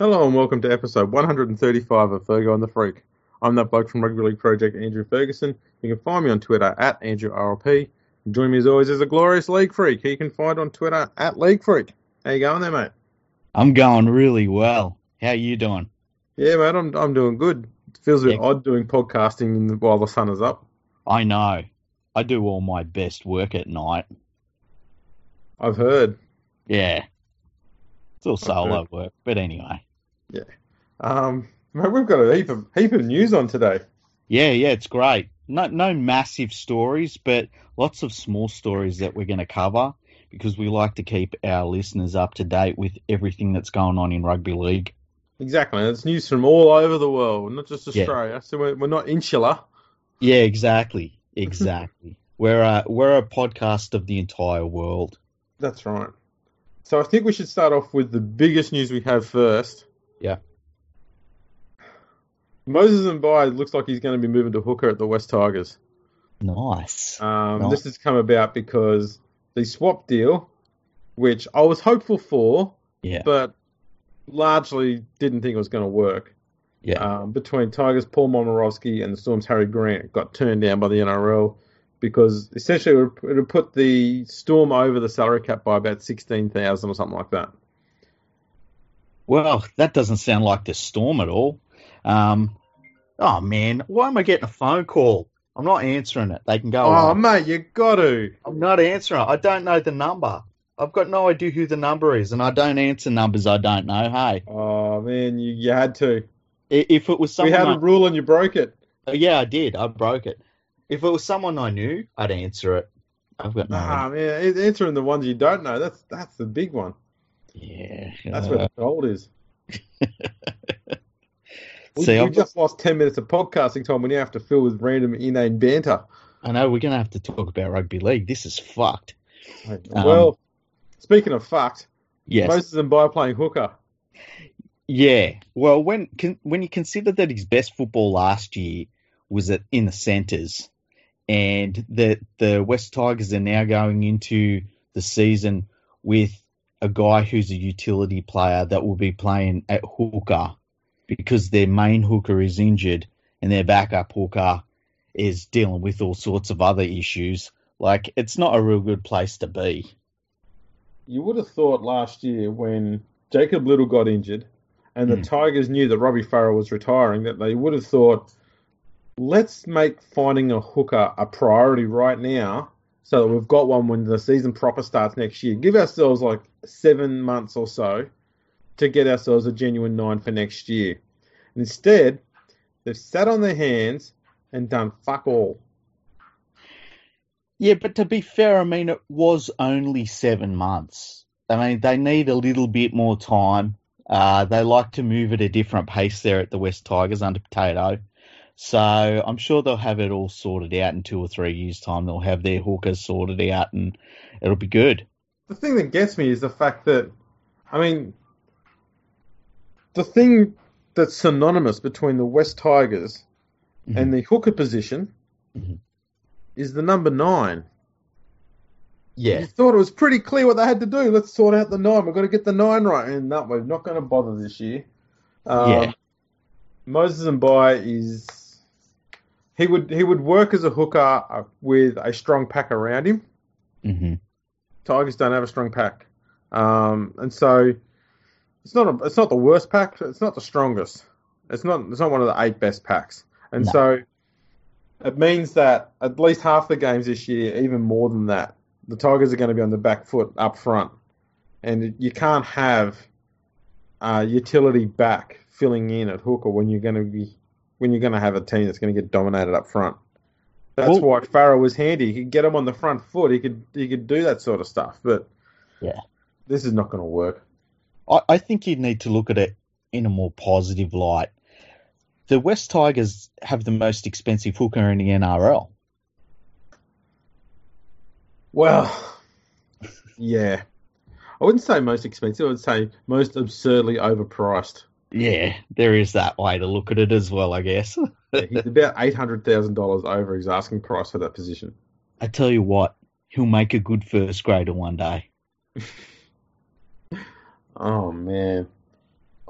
Hello and welcome to episode 135 of Fergo and the Freak. I'm that bloke from Rugby League Project, Andrew Ferguson. You can find me on Twitter at AndrewRLP. Join me as always as a glorious League Freak, who you can find on Twitter at League Freak. How you going there, mate? I'm going really well. How you doing? Yeah, mate, I'm I'm doing good. It feels a bit Yeah. odd doing podcasting while the sun is up. I know. I do all my best work at night. I've heard. Yeah. It's all solo work, but anyway. Um, mate, we've got a heap of heap of news on today. Yeah, yeah, it's great. No, no massive stories, but lots of small stories that we're going to cover because we like to keep our listeners up to date with everything that's going on in rugby league. Exactly, it's news from all over the world, not just Yeah. Australia. So we're, we're not insular. Yeah, exactly, exactly. we're a we're a podcast of the entire world. That's right. So I think we should start off with the biggest news we have first. Yeah. Moses Mbye looks like he's going to be moving to hooker at the West Tigers. Nice. Um, Nice. This has come about because the swap deal, which I was hopeful for, Yeah, but largely didn't think it was going to work. yeah, Um, between Tigers Paul Momirovski and the Storms Harry Grant got turned down by the NRL because essentially it would, it would put the Storm over the salary cap by about sixteen thousand or something like that. Well, that doesn't sound like the storm at all. Um, oh man, why am I getting a phone call? I'm not answering it. They can go. Oh, away. mate, you got to. I'm not answering it. I don't know the number. I've got no idea who the number is, and I don't answer numbers I don't know. Hey, Oh man, you, you had to. If it was we someone, had I, a rule and you broke it. Oh, yeah, I did. I broke it. If it was someone I knew, I'd answer it. I've got no. Ah man, answering the ones you don't know. That's that's the big one. Yeah, That's uh, where the gold is. We, See, we I've just lost ten minutes of podcasting time. when you have to fill with random inane banter. I know we're gonna have to talk about rugby league. This is fucked. Um, well, speaking of fucked, Yes. Moses Mbye playing hooker. Yeah. Well, when con, when you consider that his best football last year was at, in the centres, and that the West Tigers are now going into the season with a guy who's a utility player that will be playing at hooker because their main hooker is injured and their backup hooker is dealing with all sorts of other issues. Like, it's not a real good place to be. You would have thought last year when Jacob Liddle got injured and the Hmm. Tigers knew that Robbie Farah was retiring that they would have thought, let's make finding a hooker a priority right now so we've got one when the season proper starts next year. Give ourselves like seven months or so to get ourselves a genuine nine for next year. Instead, they've sat on their hands and done fuck all. Yeah, but to be fair, I mean, it was only seven months. I mean, they need a little bit more time. Uh, they like to move at a different pace there at the West Tigers under Potato. So I'm sure they'll have it all sorted out in two or three years' time. They'll have their hookers sorted out and it'll be good. the thing that gets me is the fact that, I mean, the thing that's synonymous between the West Tigers and the hooker position Mhm. is the number nine. Yeah. You thought it was pretty clear what they had to do. Let's sort out the nine. We've got to get the nine right. And no, we're not going to bother this year. Um, Yeah. Moses Mbye is he would he would work as a hooker with a strong pack around him. hmm Tigers don't have a strong pack, um, and so it's not a, it's not the worst pack. It's not the strongest. It's not it's not one of the eight best packs, and No. so it means that at least half the games this year, even more than that, the Tigers are going to be on the back foot up front, and you can't have uh, utility back filling in at hooker when you're going to be when you're going to have a team that's going to get dominated up front. That's Well- why Farah was handy. He could get him on the front foot. He could he could do that sort of stuff. But Yeah. this is not going to work. I, I think you need to look at it in a more positive light. The West Tigers have the most expensive hooker in the NRL. Well, yeah, I wouldn't say most expensive. I would say most absurdly overpriced. Yeah, there is that way to look at it as well, I guess. Yeah, He's about eight hundred thousand dollars over his asking price for that position. I tell you what, he'll make a good first grader one day. Oh man,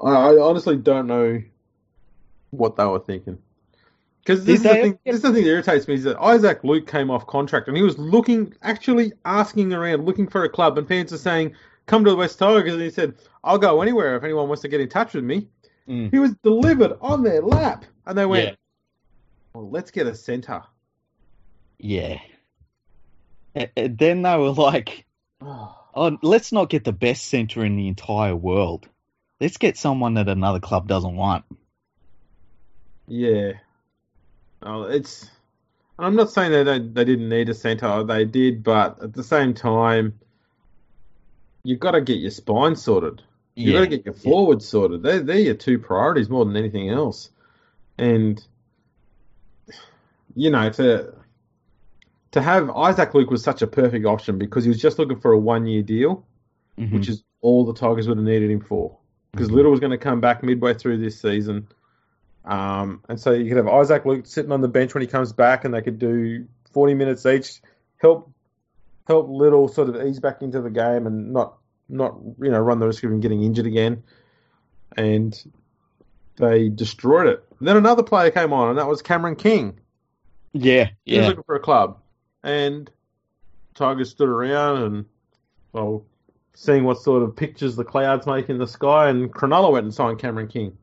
I, I honestly don't know what they were thinking. Because this, is Did the this is the thing that irritates me is that Isaac Luke came off contract and he was looking, actually asking around, looking for a club, and fans are saying, "Come to the West Tigers," and he said, "I'll go anywhere if anyone wants to get in touch with me." Mm. He was delivered on their lap, and they went, Yeah. well, "Let's get a centre." Yeah. And then they were like, Oh, let's not get the best centre in the entire world. Let's get someone that another club doesn't want. yeah. Oh, it's. and I'm not saying that they, they didn't need a centre. They did, but at the same time, you've got to get your spine sorted. You've got to get your forward sorted. They're, they're your two priorities more than anything else. And, you know, to to have Isaac Luke was such a perfect option because he was just looking for a one year deal, Mhm. which is all the Tigers would have needed him for. Because Mhm. Liddle was going to come back midway through this season. Um, and so you could have Isaac Luke sitting on the bench when he comes back, and they could do 40 minutes each, help help Liddle sort of ease back into the game and not not you know run the risk of him getting injured again. And they destroyed it. then another player came on, and that was Cameron King. yeah, He was yeah. looking for a club, and Tigers stood around and well, seeing what sort of pictures the clouds make in the sky, and Cronulla went and signed Cameron King.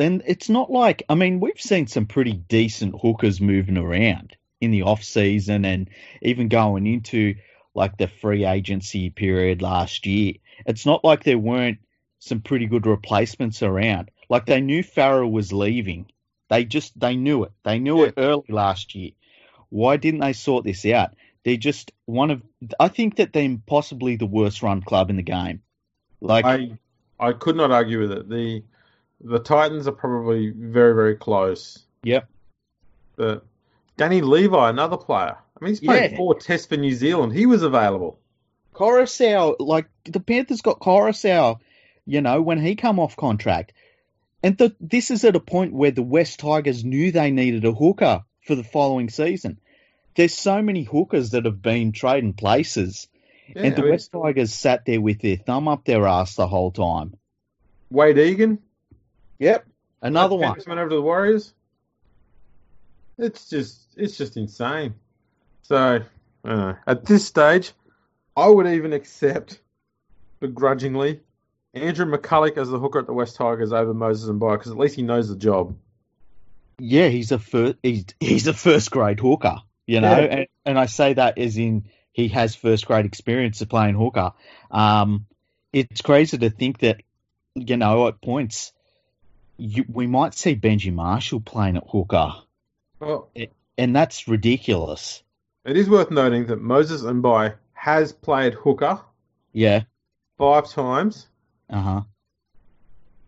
And it's not like I mean we've seen some pretty decent hookers moving around in the off season and even going into like the free agency period last year. It's not like there weren't some pretty good replacements around. Like they knew Farah was leaving. They just they knew it. They knew it early last year. Why didn't they sort this out? They're just one of I think that they're possibly the worst run club in the game. Like I I could not argue with it. The the Titans are probably very very close. Yep. But Danny Levi, another player. I mean, he's played Yeah. four tests for New Zealand. He was available. Koroisau, like the Panthers got Koroisau, you know, when he come off contract. And the, this is at a point where the West Tigers knew they needed a hooker for the following season. There's so many hookers that have been trading places, Yeah, and the I mean, West Tigers sat there with their thumb up their ass the whole time. Wade Egan, Yep, another one. Went over to the Warriors. It's just it's just insane. So I at this stage, I would even accept begrudgingly Andrew McCullough as the hooker at the West Tigers over Moses Mbye because at least he knows the job. Yeah, he's a first he's he's a first grade hooker, you know, Yeah. and, and I say that as in he has first grade experience of playing hooker. Um, it's crazy to think that you know at points you, we might see Benji Marshall playing at hooker, Well, and that's ridiculous. It is worth noting that Moses Mbye has played hooker Yeah, five times. uh huh,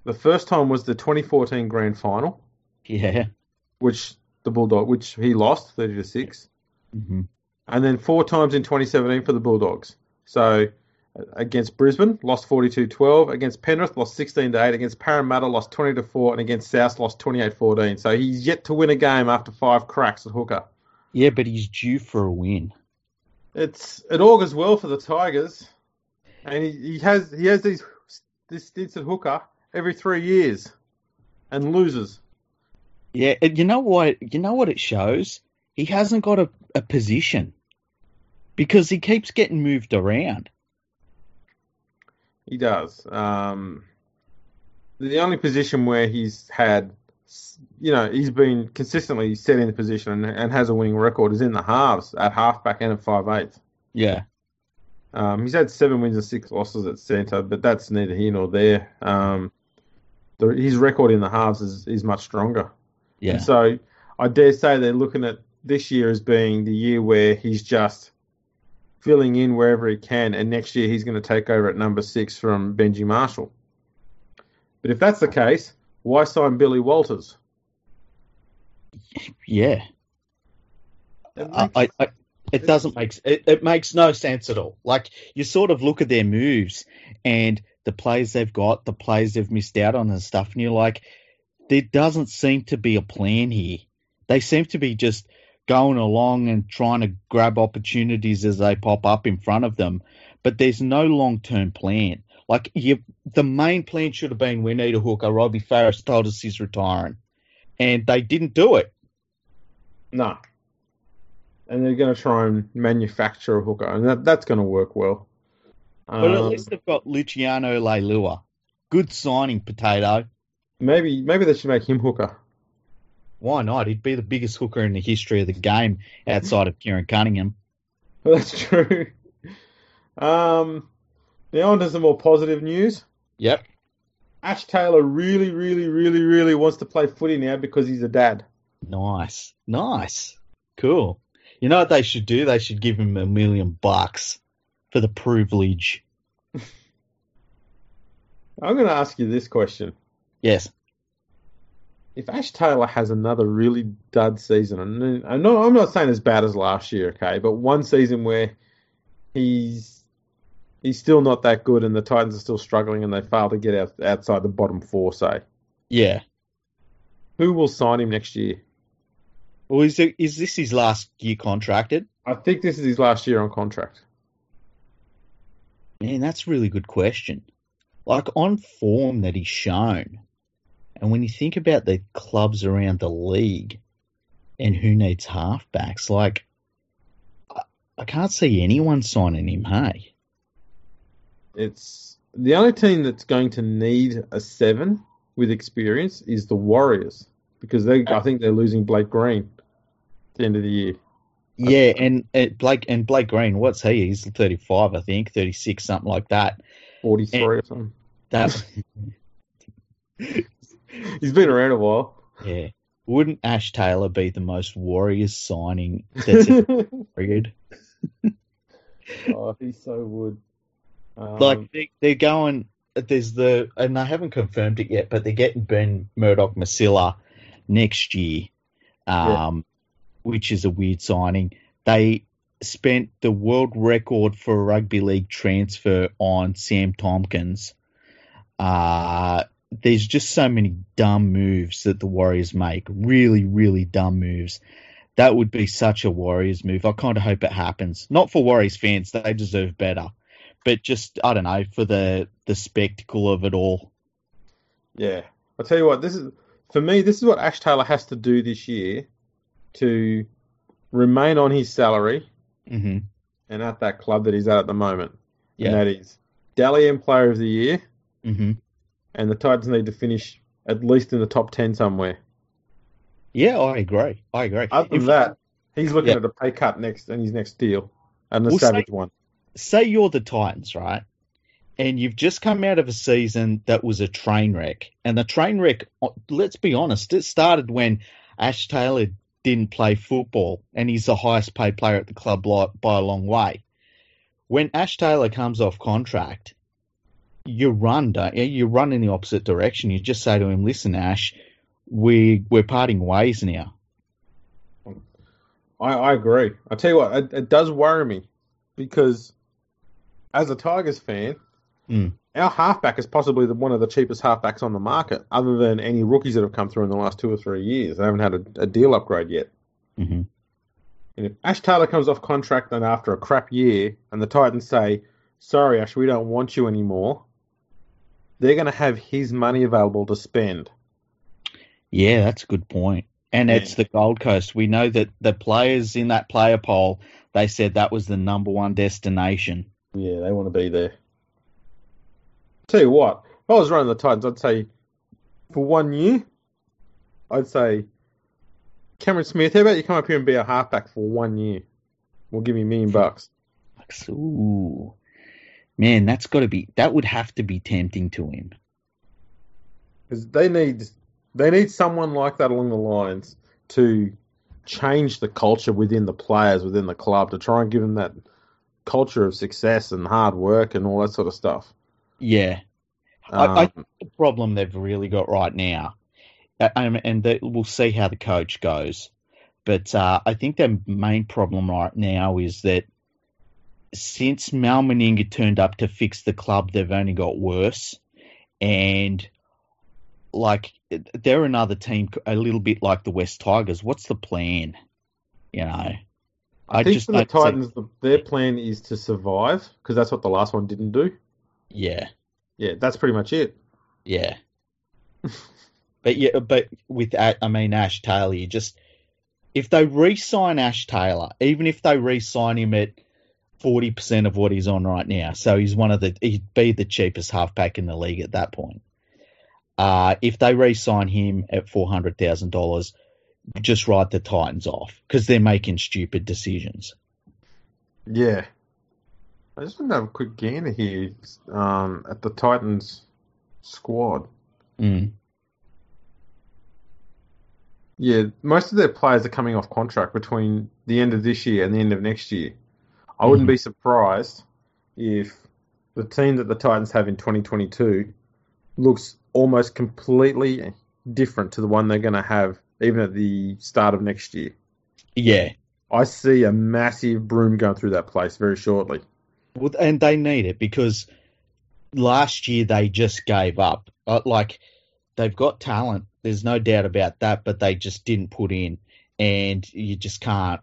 The first time was the 2014 Grand Final, yeah, which the Bulldog, which he lost 30 to six. hmm and then four times in 2017 for the Bulldogs. So uh, against Brisbane, lost 42-12. Against Penrith, lost 16 to 8. Against Parramatta, lost 20 to 4. And against South, lost 28-14. So he's yet to win a game after five cracks at hooker. Yeah, but he's due for a win. It's it augurs well for the Tigers, and he, he has he has these this stints at hooker every three years, and loses. Yeah, and you know what? You know what it shows? He hasn't got a, a position because he keeps getting moved around. He does. Um, the only position where he's had, you know, he's been consistently set in the position and, and has a winning record is in the halves at halfback and at five eighth. Yeah, Um, he's had seven wins and six losses at centre, but that's neither here nor there. Um, the, his record in the halves is, is much stronger. yeah, And so I dare say they're looking at this year as being the year where he's just filling in wherever he can, and next year he's going to take over at number six from Benji Marshall. But if that's the case, why sign Billy Walters? yeah. It makes- I, I, it doesn't make it, it makes no sense at all. Like you sort of look at their moves and the plays they've got, the plays they've missed out on and stuff, and you're like, there doesn't seem to be a plan here. They seem to be just going along and trying to grab opportunities as they pop up in front of them, but there's no long term plan. Like you, the main plan should have been we need a hooker. Robbie Farah told us he's retiring, and they didn't do it. No. And they're going to try and manufacture a hooker, and that, that's going to work well. But at Um, least they've got Luciano Leilua. Good signing, Potato. maybe maybe they should make him hooker. Why not? He'd be the biggest hooker in the history of the game outside of Keiron Cunningham. That's true. Um, now on to some more positive news. Yep. Ash Taylor really, really, really, really wants to play footy now because he's a dad. Nice. Nice. Cool. You know what they should do? They should give him a million bucks for the privilege. I'm going to ask you this question. Yes. If Ash Taylor has another really dud season, and I'm not, I'm not saying as bad as last year, okay, but one season where he's he's still not that good and the Titans are still struggling and they fail to get out, outside the bottom four, say, Yeah. who will sign him next year? Well, is, it, is this his last year contracted? I think this is his last year on contract. Man, that's a really good question. Like on form that he's shown, and when you think about the clubs around the league and who needs halfbacks, like I can't see anyone signing him. Hey, It's the only team that's going to need a seven with experience is the Warriors because they I think they're losing Blake Green at the end of the year. yeah, and uh, Blake and Blake Green, what's he? He's thirty-five, I think, thirty-six, something like that. Forty three or something. That He's been around a while. yeah. Wouldn't Ash Taylor be the most Warriors signing that's ever period? oh, he so would. Um, like they, they're going. There's the and they haven't confirmed it yet, but they're getting Ben Murdoch-Masila next year, um, which is a weird signing. They spent the world record for a rugby league transfer on Sam Tomkins. Uh, there's just so many dumb moves that the Warriors make. Really, really dumb moves. That would be such a Warriors move. I kind of hope it happens. Not for Warriors fans; they deserve better but just I don't know for the the spectacle of it all. yeah, I'll tell you what. This is for me. This is what Ash Taylor has to do this year to remain on his salary Mm-hmm. and at that club that he's at at the moment. Yeah. And that is Dally M Player of the Year, Mm-hmm. and the Titans need to finish at least in the top ten somewhere. Yeah, I agree. I agree. Other than If- that, he's looking Yeah. at a pay cut next in his next deal, and a Well, savage say- one. Say you're the Titans, right? And you've just come out of a season that was a train wreck. And the train wreck, let's be honest, it started when Ash Taylor didn't play football and he's the highest paid player at the club by a long way. When Ash Taylor comes off contract, you run, don't you? You run in the opposite direction. You just say to him, listen, Ash, we, we're parting ways now. I, I agree. I tell you what, it, it does worry me because as a Tigers fan, Mm. our halfback is possibly the, one of the cheapest halfbacks on the market, other than any rookies that have come through in the last two or three years. They haven't had a, a deal upgrade yet. hmm And if Ash Taylor comes off contract and after a crap year, and the Titans say, "Sorry, Ash, we don't want you anymore," they're going to have his money available to spend. Yeah, that's a good point. And Yeah. it's the Gold Coast. We know that the players in that player poll, they said that was the number one destination. Yeah, they want to be there. Tell you what, if I was running the Titans, I'd say for one year, I'd say Cameron Smith, how about you come up here and be a halfback for one year? We'll give you a million bucks. Ooh. Man, that's got to be, that would have to be tempting to him. Because they need they need someone like that along the lines to change the culture within the players within the club to try and give them that culture of success and hard work and all that sort of stuff. Yeah. I- I- Um, The problem they've really got right now, uh, um, and that we'll see how the coach goes, but uh, I think their main problem right now is that since Mal Meninga turned up to fix the club, they've only got worse. And like they're another team, a little bit like the West Tigers. What's the plan? You know, I, think for the see- Titans, the, their plan is to survive because that's what the last one didn't do. yeah, Yeah, that's pretty much it. Yeah. but yeah, but with I mean Ash Taylor, you just if they re-sign Ash Taylor, even if they re-sign him at forty percent of what he's on right now, so he's one of the he'd be the cheapest halfback in the league at that point. Uh, if they re-sign him at four hundred thousand dollars, just write the Titans off because they're making stupid decisions. Yeah. I just want to have a quick gander here um, at the Titans squad. Mm. Yeah, most of their players are coming off contract between the end of this year and the end of next year. I wouldn't Mhm. be surprised if the team that the Titans have in 2022 looks almost completely different to the one they're going to have even at the start of next year. Yeah, I see a massive broom going through that place very shortly. Well, and they need it because last year they just gave up. Uh, like they've got talent, there's no doubt about that, but they just didn't put in, and you just can't.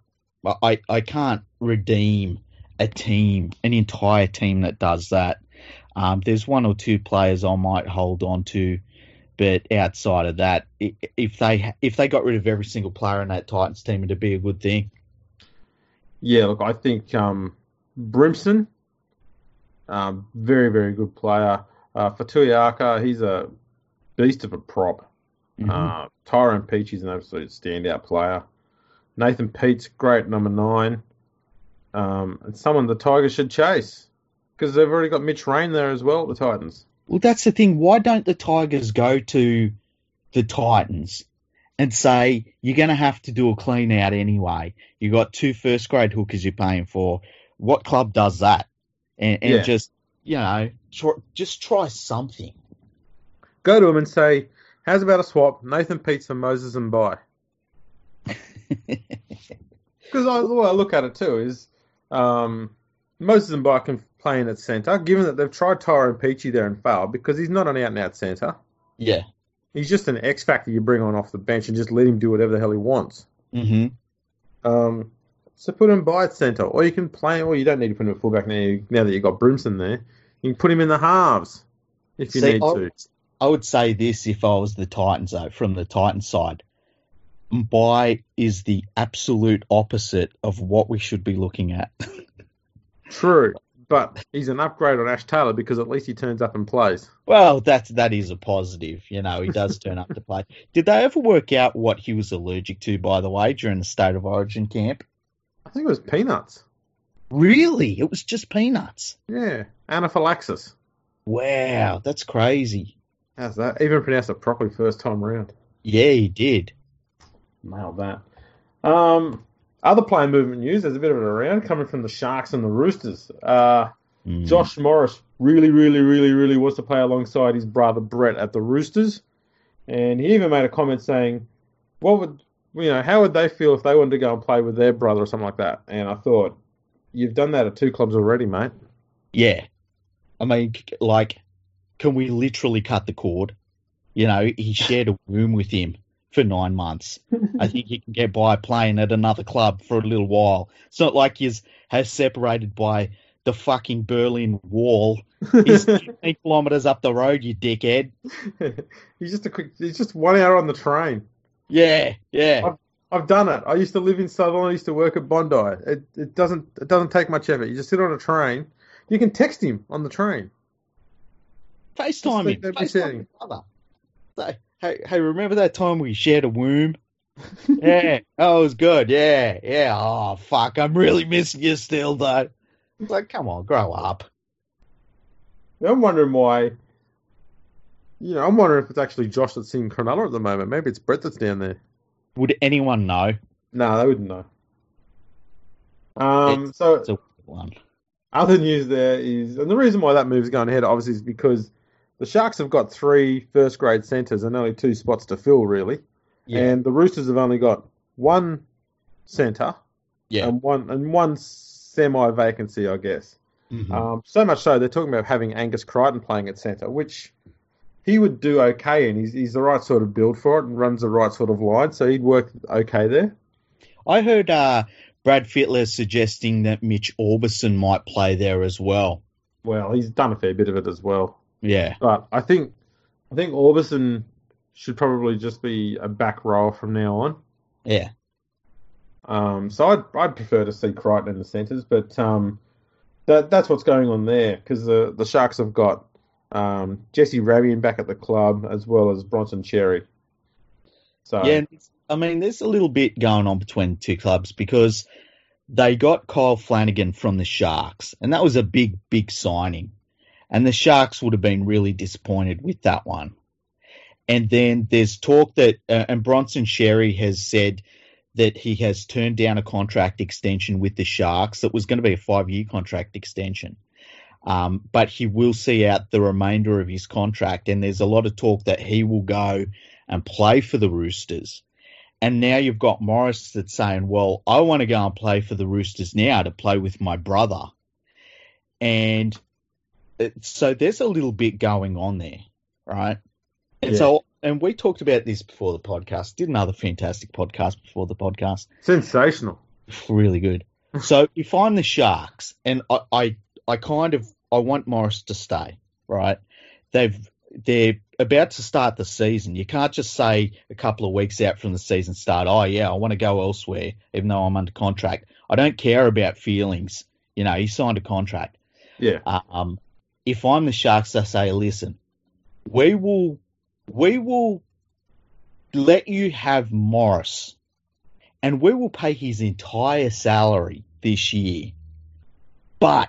I I can't redeem a team, an entire team that does that. Um, there's one or two players I might hold on to, but outside of that, if they if they got rid of every single player in that Titans team, it'd be a good thing. Yeah, look, I think um, Brimson, um, very, very good player. Uh, Fotuaika, he's a beast of a prop. Mhm. Uh, Tyrone Peachey's an absolute standout player. Nathan Peats great number nine. Um, and someone the Tigers should chase because they've already got Mitch Rein there as well, the Titans. Well, that's the thing. Why don't the Tigers go to the Titans and say you're going to have to do a clean out anyway? You've got two first grade hookers you're paying for. What club does that? And, and Yeah. just you know, try, just try something. Go to them and say, "How's about a swap? Nathan Peats for Moses Mbye." Because the way I look at it too is um, Moses Mbye can play in at centre, given that they've tried Tyrone Peachey there and failed because he's not an out and out centre. yeah. He's just an X factor you bring on off the bench and just let him do whatever the hell he wants. hmm Um, so put him by at centre, or you can play, or you don't need to put him at fullback now. Now that you've got Brimson there, you can put him in the halves if you See, need I, to. I would say this if I was the Titans, though, from the Titans side. Mbye is the absolute opposite of what we should be looking at. True, but he's an upgrade on Ash Taylor because at least he turns up and plays. Well, that's that is a positive. You know, he does turn up to play. Did they ever work out what he was allergic to, by the way, during the state of origin camp? I think it was peanuts. Really? It was just peanuts. Yeah, anaphylaxis. Wow, that's crazy. How's that? Even pronounced it properly first time round. Yeah, he did. Nailed that. Um, other player movement news. There's a bit of it around coming from the Sharks and the Roosters. Uh, Mm. Josh Morris really, really, really, really wants to play alongside his brother Brett at the Roosters, and he even made a comment saying, "What would you know? How would they feel if they wanted to go and play with their brother or something like that?" And I thought, "You've done that at two clubs already, mate." Yeah. I mean, like, can we literally cut the cord? You know, he shared a room with him for nine months. I think he can get by playing at another club for a little while. It's not like he's has separated by the fucking Berlin Wall. He's 15 kilometres up the road, you dickhead. he's just a quick. He's just one hour on the train. Yeah, yeah. I've done it. I used to live in Sutherland. I used to work at Bondi. It it doesn't it doesn't take much effort. You just sit on a train. You can text him on the train. FaceTime him. like they'd be FaceTime saying. your brother. Say, hey, hey, remember that time we shared a womb? yeah, that was good. Yeah, yeah. Oh, fuck. I'm really missing you still, though. It's like, come on, grow up. I'm wondering why. You know, I'm wondering if it's actually Josh that's in Cronulla at the moment. Maybe it's Brett that's down there. Would anyone know? No, they wouldn't know. Um, so It's a one. other news there is, and the reason why that move's going ahead, obviously, is because the Sharks have got three first grade centres and only two spots to fill, really. Yeah, And the Roosters have only got one centre yeah. and one and one semi vacancy, I guess. Mhm. Um, so much so they're talking about having Angus Crichton playing at centre, which he would do okay, and he's he's the right sort of build for it and runs the right sort of line, so he'd work okay there. I heard uh, Brad Fittler suggesting that Mitch Aubusson might play there as well. Well, he's done a fair bit of it as well. Yeah. But I think I think Aubusson should probably just be a back rower from now on. Yeah. Um, so I'd I'd prefer to see Crichton in the centres, but um, that that's what's going on there because the the Sharks have got um, Jesse Ramien back at the club as well as Bronson Xerri. So Yeah, I mean, there's a little bit going on between two clubs because they got Kyle Flanagan from the Sharks, and that was a big, big signing. And the Sharks would have been really disappointed with that one. And then there's talk that, uh, and Bronson Xerri has said that he has turned down a contract extension with the Sharks that was going to be a five year contract extension. Um, but he will see out the remainder of his contract, and there's a lot of talk that he will go and play for the Roosters. And now you've got Morris that's saying, well, I want to go and play for the Roosters now to play with my brother. And it, so there's a little bit going on there, right? And Yeah. so, and we talked about this before the podcast, did another fantastic podcast before the podcast sensational. really good. So if I'm the Sharks and I, I, I kind of I want Morris to stay, right? They've they're about to start the season. You can't just say a couple of weeks out from the season start, oh yeah, I want to go elsewhere, even though I'm under contract. I don't care about feelings. You know, he signed a contract. Yeah, Um, if I'm the Sharks, I say, listen, we will, we will let you have Morris, and we will pay his entire salary this year, but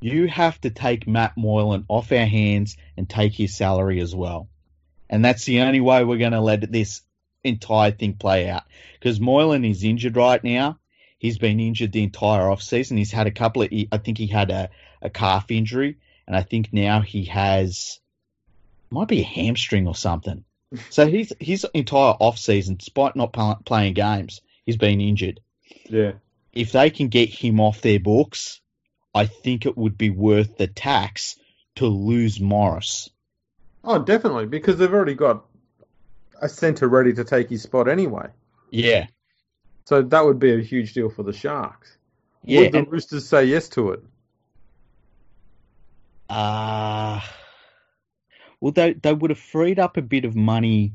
you have to take Matt Moylan off our hands and take his salary as well, and that's the only way we're going to let this entire thing play out because Moylan is injured right now. He's been injured the entire off season. He's had a couple of, I think he had a, a calf injury, and I think now he has might be a hamstring or something. So he's his entire off season, despite not playing games, he's been injured. yeah, If they can get him off their books, I think it would be worth the tax to lose Morris. oh definitely because they've already got a centre ready to take his spot anyway. Yeah, So that would be a huge deal for the Sharks. yeah. would the and- Roosters say yes to it? Uh, well, they they would have freed up a bit of money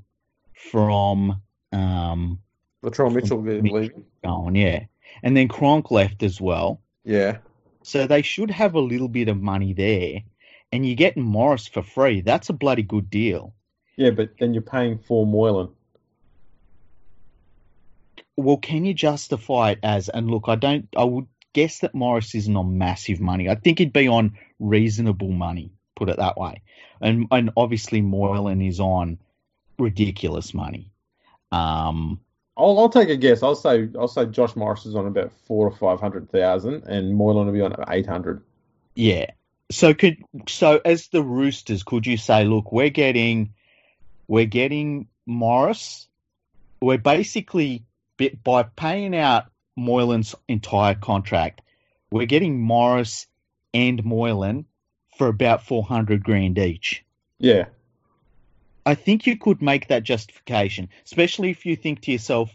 from um Latrell Mitchell Mitchell. leaving. going, yeah, and then Kronk left as well, Yeah, so they should have a little bit of money there, and you're getting Morris for free. That's a bloody good deal. yeah, but then you're paying for Moylan. Well, can you justify it as? And look, I don't. I would guess that Morris isn't on massive money. I think he'd be on reasonable money. Put it that way. And and obviously Moylan is on ridiculous money. Um, I'll I'll take a guess. I'll say I'll say Josh Morris is on about four or five hundred thousand, and Moylan will be on eight hundred. yeah. So could so as the Roosters, could you say, look, we're getting we're getting Morris. We're basically by paying out Moylan's entire contract. We're getting Morris and Moylan for about four hundred grand each. Yeah, I think you could make that justification, especially if you think to yourself,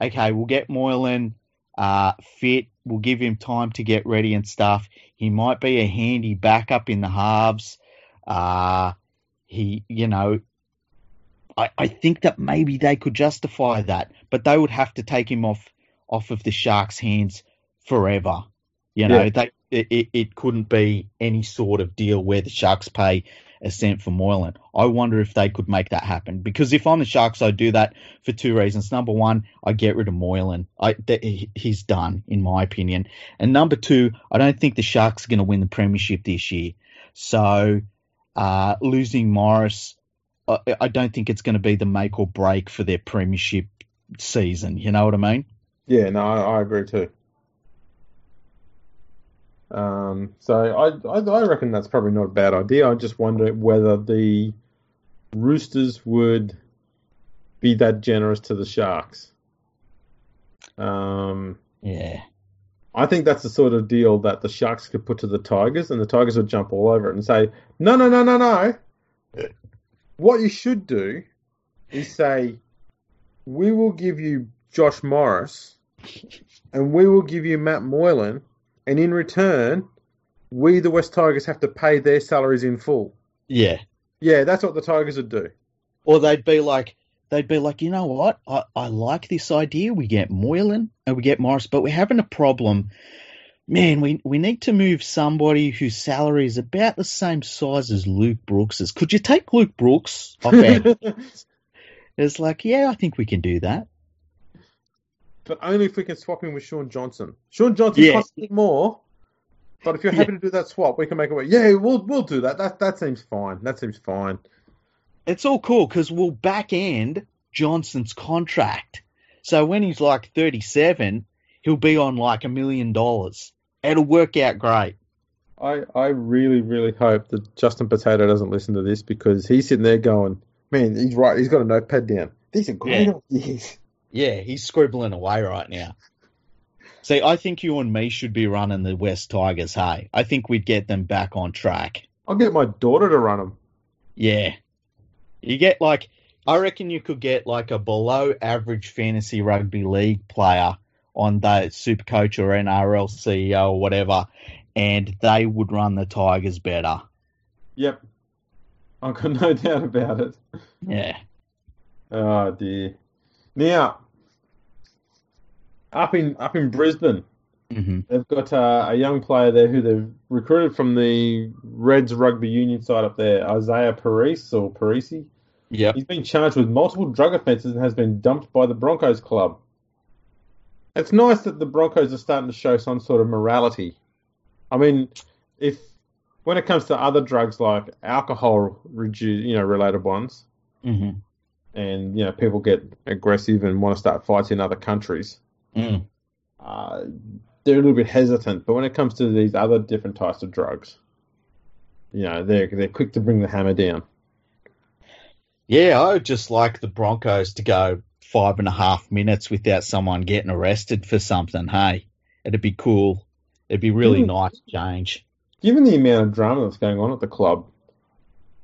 okay, we'll get Moylan uh, fit, we'll give him time to get ready and stuff. He might be a handy backup in the halves. Uh, he, you know, I, I think that maybe they could justify that, but they would have to take him off off of the Sharks' hands forever. You know, Yeah. they it, it, couldn't be any sort of deal where the Sharks pay a cent for Moylan. I wonder if they could make that happen because if I'm the Sharks, I'd do that for two reasons. Number one, I get rid of Moylan. I th- he's done in my opinion, and number two, I don't think the Sharks are going to win the premiership this year. So uh, losing Morris, I, I don't think it's going to be the make or break for their premiership season. You know what I mean? yeah, no, I, I agree too. Um, so I, I I reckon that's probably not a bad idea. I just wonder whether the Roosters would be that generous to the Sharks. Um, Yeah. I think that's the sort of deal that the Sharks could put to the Tigers, and the Tigers would jump all over it and say, "No, no, no, no, no. What you should do is say, we will give you Josh Morris, and we will give you Matt Moylan, and in return, we, the West Tigers, have to pay their salaries in full." Yeah. Yeah, that's what the Tigers would do. Or they'd be like, they'd be like, you know what? I, I like this idea. We get Moylan and we get Morris, but we're having a problem. Man, we, we need to move somebody whose salary is about the same size as Luke Brooks's. Could you take Luke Brooks off our It's like, yeah, I think we can do that. But only if we can swap him with Shaun Johnson. Shaun Johnson Yeah. costs a bit more, but if you're happy to do that swap, we can make it work. Yeah, we'll we'll do that. That that seems fine. That seems fine. It's all cool because we'll back end Johnson's contract. So when he's like 37, he'll be on like a million dollars. It'll work out great. I, I really, really hope that Justin Potato doesn't listen to this because he's sitting there going, man, he's right. He's got a notepad down. These are great Yeah. ideas. Yeah, he's scribbling away right now. See, I think you and me should be running the West Tigers, hey? I think we'd get them back on track. I'll get my daughter to run them. Yeah. You get like, I reckon you could get like a below average fantasy rugby league player on the super coach or NRL CEO or whatever, and they would run the Tigers better. Yep. I've got no doubt about it. Yeah. Oh dear. Now, up in up in Brisbane, hmm they've got uh, a young player there who they've recruited from the Reds rugby union side up there, Isaiah Parise or Parisi. Yep. He's been charged with multiple drug offences and has been dumped by the Broncos club. It's nice that the Broncos are starting to show some sort of morality. I mean, if when it comes to other drugs like alcohol, you know, related ones, hmm and you know people get aggressive and want to start fights in other countries, Mm. uh, they're a little bit hesitant. But when it comes to these other different types of drugs, you know, they're they're quick to bring the hammer down. Yeah, I would just like the Broncos to go five and a half minutes without someone getting arrested for something. Hey, it'd be cool. It'd be really Mm. nice change. Given the amount of drama that's going on at the club,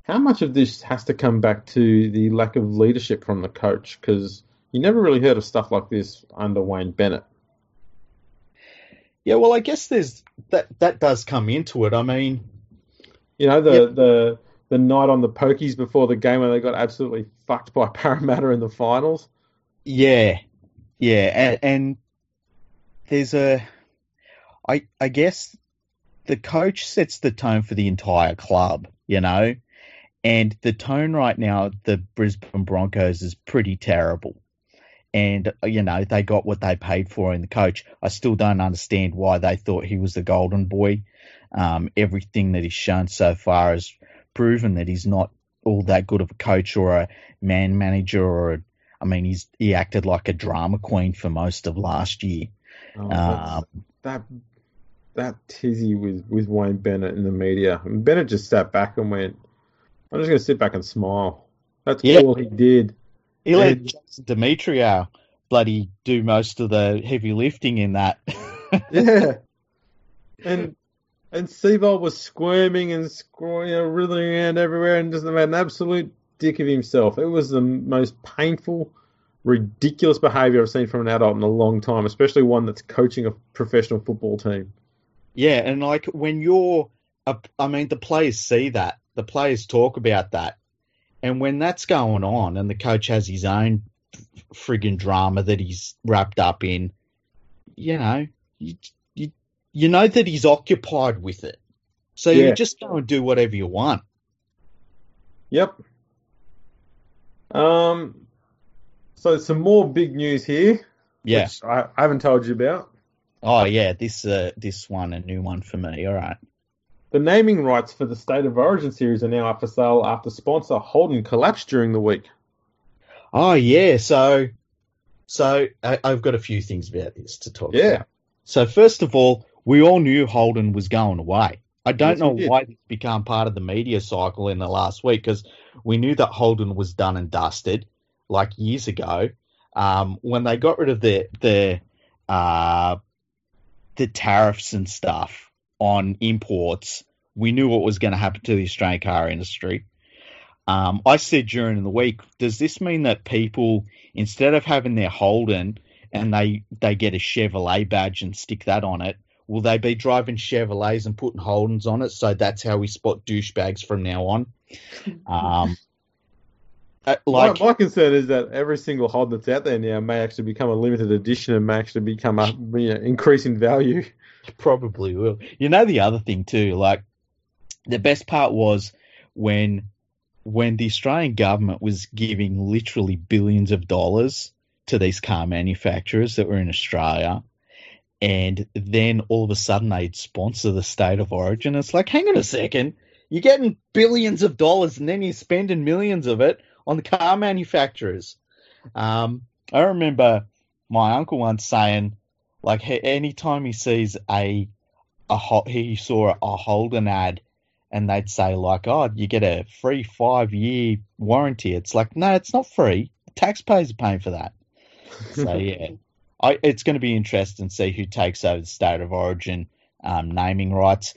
how much of this has to come back to the lack of leadership from the coach? Because you never really heard of stuff like this under Wayne Bennett. Yeah, well, I guess there's that. That does come into it. I mean, You know, the Yep. the the night on the pokies before the game when they got absolutely fucked by Parramatta in the finals. yeah, yeah, and, and there's a. I I guess the coach sets the tone for the entire club. You know, and the tone right now at the Brisbane Broncos is pretty terrible. And you know they got what they paid for in the coach. I still don't understand why they thought he was the golden boy. Um, everything that he's shown so far has proven that he's not all that good of a coach or a man manager or a, I mean he's he acted like a drama queen for most of last year. Oh, Um, that that tizzy with with Wayne Bennett in the media. And Bennett just sat back and went, "I'm just going to sit back and smile." That's Yeah. all he did. he let And- Jason Demetriou bloody do most of the heavy lifting in that. Yeah, and and Seibold was squirming and squirming, you know, writhing around everywhere, and just made an absolute dick of himself. It was the most painful, ridiculous behaviour I've seen from an adult in a long time, especially one that's coaching a professional football team. Yeah, and like when you're, a, I mean, the players see that, the players talk about that, and when that's going on, and the coach has his own frigging drama that he's wrapped up in, you know, you you you know that he's occupied with it, so Yeah. you just go and do whatever you want. Yep. Um. So some more big news here, Yeah. I, I haven't told you about. Oh yeah, this uh this one a new one for me. All right. The naming rights for the State of Origin series are now up for sale after sponsor Holden collapsed during the week. Oh yeah, so so I, I've got a few things about this to talk Yeah. about. So first of all, we all knew Holden was going away. I don't Yes, know why this became part of the media cycle in the last week because we knew that Holden was done and dusted like years ago. Um, when they got rid of the the uh, the tariffs and stuff on imports, we knew what was going to happen to the Australian car industry. Um, I said during the week, does this mean that people, instead of having their Holden and they they get a Chevrolet badge and stick that on it, Will they be driving Chevrolets and putting Holdens on it? So that's how we spot douchebags from now on. Um, uh, like my, my concern is that every single Holden that's out there now may actually become a limited edition and may actually become a you know, increase in value. Probably will. You know the other thing too, like the best part was when when the Australian government was giving literally billions of dollars to these car manufacturers that were in Australia, and then all of a sudden they'd sponsor the state of origin. It's like, hang on a second, you're getting billions of dollars and then you're spending millions of it on the car manufacturers. Um, I remember my uncle once saying, like, anytime he sees a a he saw a Holden ad, and they'd say like, "Oh, you get a free five year warranty." It's like, no, it's not free. taxpayers are paying for that. So yeah, I, it's going to be interesting to see who takes over the state of origin um, naming rights.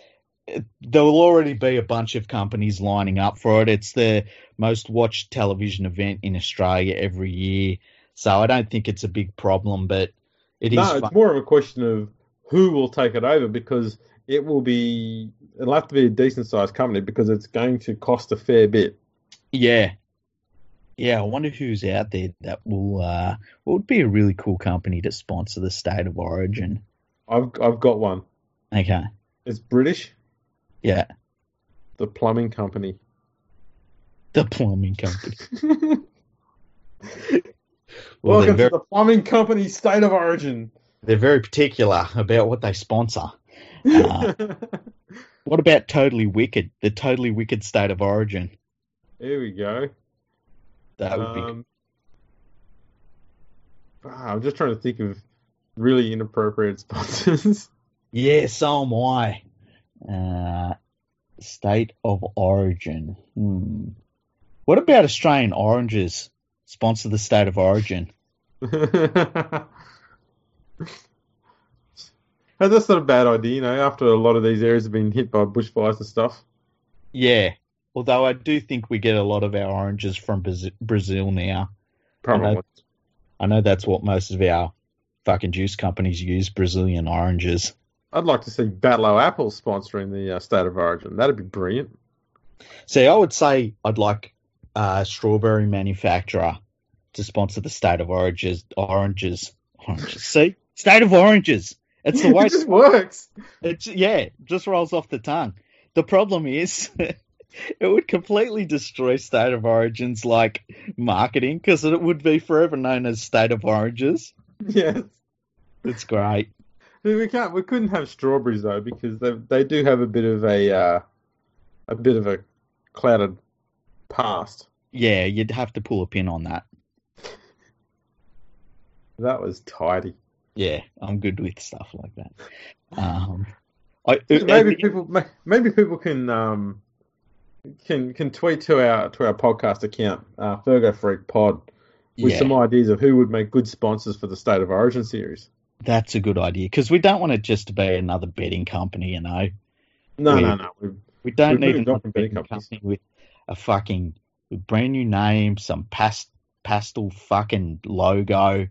There will already be a bunch of companies lining up for it. It's the most watched television event in Australia every year, so I don't think it's a big problem. But it no, it's more of a question of who will take it over because it will be. It'll have to be a decent sized company because it's going to cost a fair bit. Yeah, yeah, I wonder who's out there that will uh, would be a really cool company to sponsor the state of origin. I've I've got one. Okay. It's British. Yeah. The plumbing company. The plumbing company. well, Welcome very, to the plumbing company state of origin. They're very particular about what they sponsor. Uh, what about Totally Wicked? The Totally Wicked state of origin. There we go. That would be. Um, I'm just trying to think of really inappropriate sponsors. yeah, so am I. Uh, state of origin. Hmm. What about Australian oranges? Sponsor the state of origin. That's not a bad idea, you know, after a lot of these areas have been hit by bushfires and stuff. Yeah, Although I do think we get a lot of our oranges from Brazil now. Probably. I know, I know that's what most of our fucking juice companies use Brazilian oranges. I'd like to see Batlow Apple sponsoring the uh, state of origin. That'd be brilliant. See, I would say I'd like a strawberry manufacturer to sponsor the state of oranges. Oranges, oranges. See, state of oranges. It's the way it just works. It's yeah, just rolls off the tongue. The problem is it would completely destroy State of Origins like marketing because it would be forever known as State of Oranges. Yes, it's great. We can't. We couldn't have strawberries though because they they do have a bit of a uh, a bit of a clouded past. Yeah, you'd have to pull a pin on that. That was tidy. Yeah, I'm good with stuff like that. Um, I, maybe people maybe people can um, can can tweet to our to our podcast account, uh, Fergo Freak Pod, with yeah. some ideas of who would make good sponsors for the State of Origin series. That's a good idea because we don't want it just to be another betting company, you know. No, we, no, no. We've, we don't need another betting company with a fucking brand new name, some past, pastel fucking logo,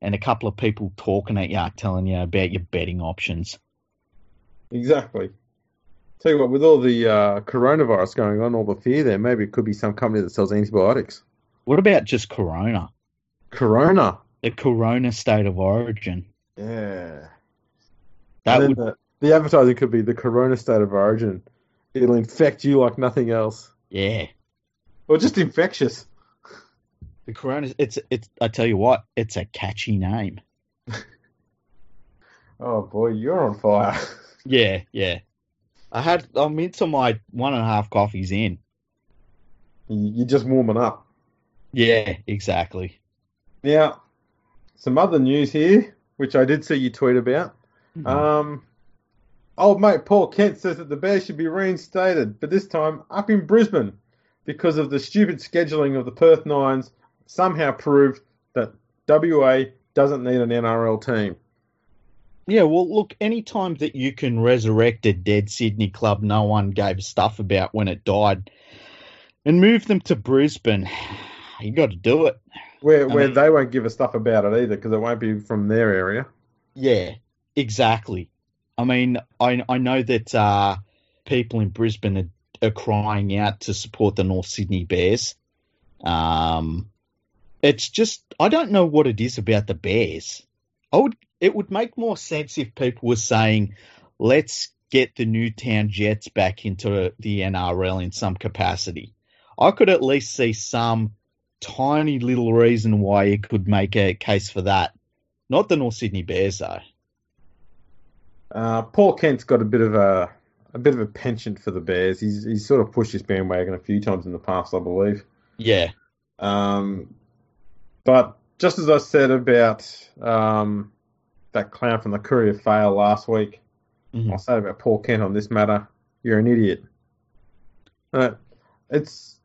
and a couple of people talking at you, telling you about your betting options. Exactly. Tell you what, with all the uh, coronavirus going on, all the fear there, maybe it could be some company that sells antibiotics. What about just Corona? Corona. The Corona state of origin. Yeah. That would... the, the advertising could be the Corona state of origin. It'll infect you like nothing else. Yeah. Or just infectious. The Corona. It's it's. I tell you what, it's a catchy name. oh boy, you're on fire. Yeah, yeah. I had I'm into my one and a half coffees in. You're just warming up. Yeah, exactly. Now, some other news here, which I did see you tweet about. Mm-hmm. Um, old mate Paul Kent says that the Bears should be reinstated, but this time up in Brisbane because of the stupid scheduling of the Perth Nines. Somehow proved that WA doesn't need an NRL team. Yeah, well, look, any time that you can resurrect a dead Sydney club no one gave a stuff about when it died and move them to Brisbane, you got to do it. Where, where mean, they won't give a stuff about it either because it won't be from their area. Yeah, exactly. I mean, I I know that uh, people in Brisbane are, are, crying out to support the North Sydney Bears. Um, it's just I don't know what it is about the Bears. I would it would make more sense if people were saying, let's get the Newtown Jets back into the NRL in some capacity. I could at least see some tiny little reason why you could make a case for that. Not the North Sydney Bears though. Uh, Paul Kent's got a bit of a a bit of a penchant for the Bears. He's he's sort of pushed his bandwagon a few times in the past, I believe. Yeah. Um, but just as I said about um, that clown from the Courier fail last week, mm-hmm. I'll say about Paul Kent on this matter. You're an idiot. Uh, it's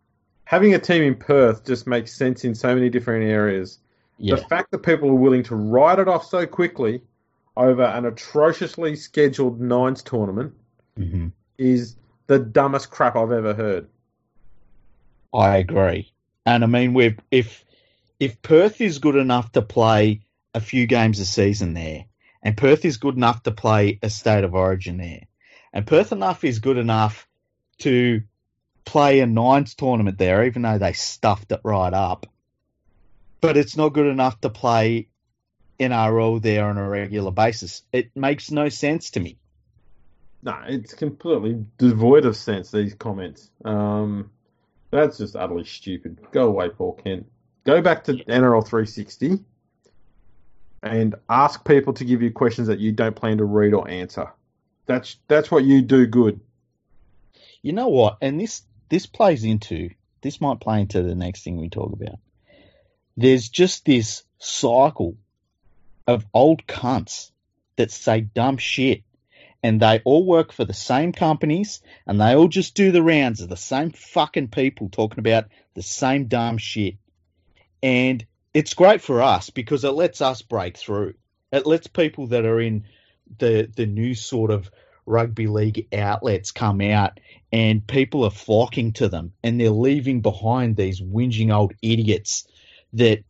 having a team in Perth just makes sense in so many different areas. Yeah. The fact that people are willing to write it off so quickly over an atrociously scheduled nines tournament mm-hmm. is the dumbest crap I've ever heard. I agree, and I mean, we if if Perth is good enough to play a few games a season there, and Perth is good enough to play a state of origin there, and Perth enough is good enough to play a nines tournament there, even though they stuffed it right up. But it's not good enough to play NRL there on a regular basis. It makes no sense to me. No, it's completely devoid of sense. These comments. Um, that's just utterly stupid. Go away, Paul Kent. Go back to NRL 360 and ask people to give you questions that you don't plan to read or answer. That's that's what you do good. You know what? And this this plays into this might play into the next thing we talk about. There's just this cycle of old cunts that say dumb shit and they all work for the same companies and they all just do the rounds of the same fucking people talking about the same dumb shit. And it's great for us because it lets us break through. It lets people that are in the the new sort of rugby league outlets come out and people are flocking to them and they're leaving behind these whinging old idiots that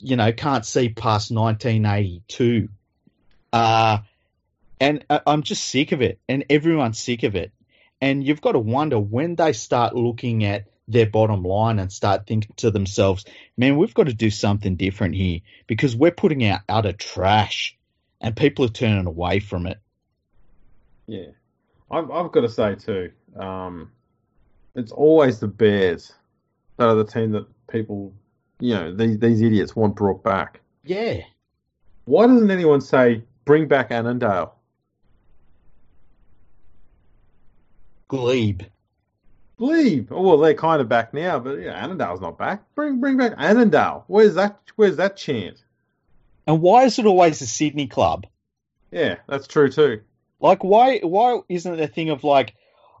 you know, can't see past 1982. Uh, and I'm just sick of it, and everyone's sick of it. And you've got to wonder when they start looking at their bottom line and start thinking to themselves, man, we've got to do something different here because we're putting out utter trash and people are turning away from it. Yeah. I've, I've got to say, too, um, it's always the Bears that are the team that people you know, these these idiots want brought back. Yeah. Why doesn't anyone say bring back Annandale? Glebe. Glebe. Oh, well, they're kind of back now, but yeah, Annandale's not back. Bring bring back Annandale. Where's that? Where's that chant? And why is it always a Sydney club? Yeah, that's true too. Like, why why isn't it a thing of like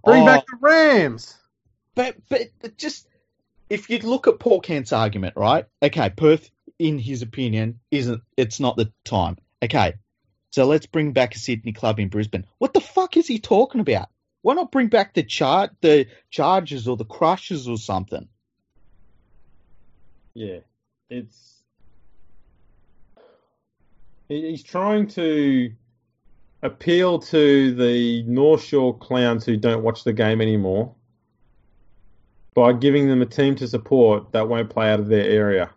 bring oh, back the Rams? But but just if you look at Paul Kent's argument, right? Okay, Perth, in his opinion, isn't it's not the time. Okay, so let's bring back a Sydney club in Brisbane. What the fuck is he talking about? Why not bring back the chart, the Chargers or the Crushers or something? Yeah, it's he's trying to appeal to the North Shore clowns who don't watch the game anymore by giving them a team to support that won't play out of their area.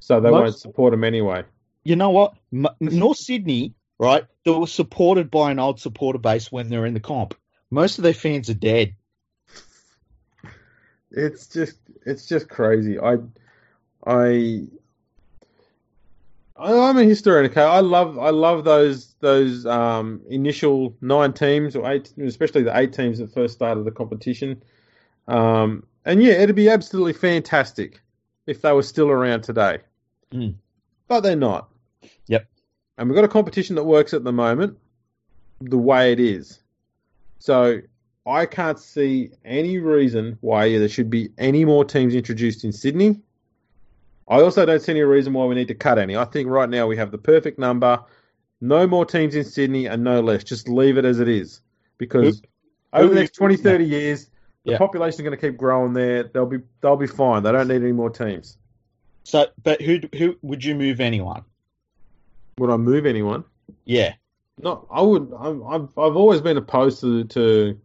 So they Most, won't support them anyway. You know what? North Sydney, right? They were supported by an old supporter base when they're in the comp. Most of their fans are dead. It's just it's just crazy. I I I'm a historian. Okay, I love I love those those um, initial nine teams or eight, especially the eight teams that first started the competition. Um, and yeah, it'd be absolutely fantastic if they were still around today. Mm. But they're not. Yep. And we've got a competition that works at the moment the way it is. So I can't see any reason why there should be any more teams introduced in Sydney. I also don't see any reason why we need to cut any. I think right now we have the perfect number. No more teams in Sydney and no less. Just leave it as it is. Because Oop. over the next 20, 30 years, the yeah. population is going to keep growing there. They'll be they'll be fine. They don't need any more teams. So, but who who would you move anyone? Would I move anyone? Yeah. Not, I would. I'm, I've I've always been opposed to to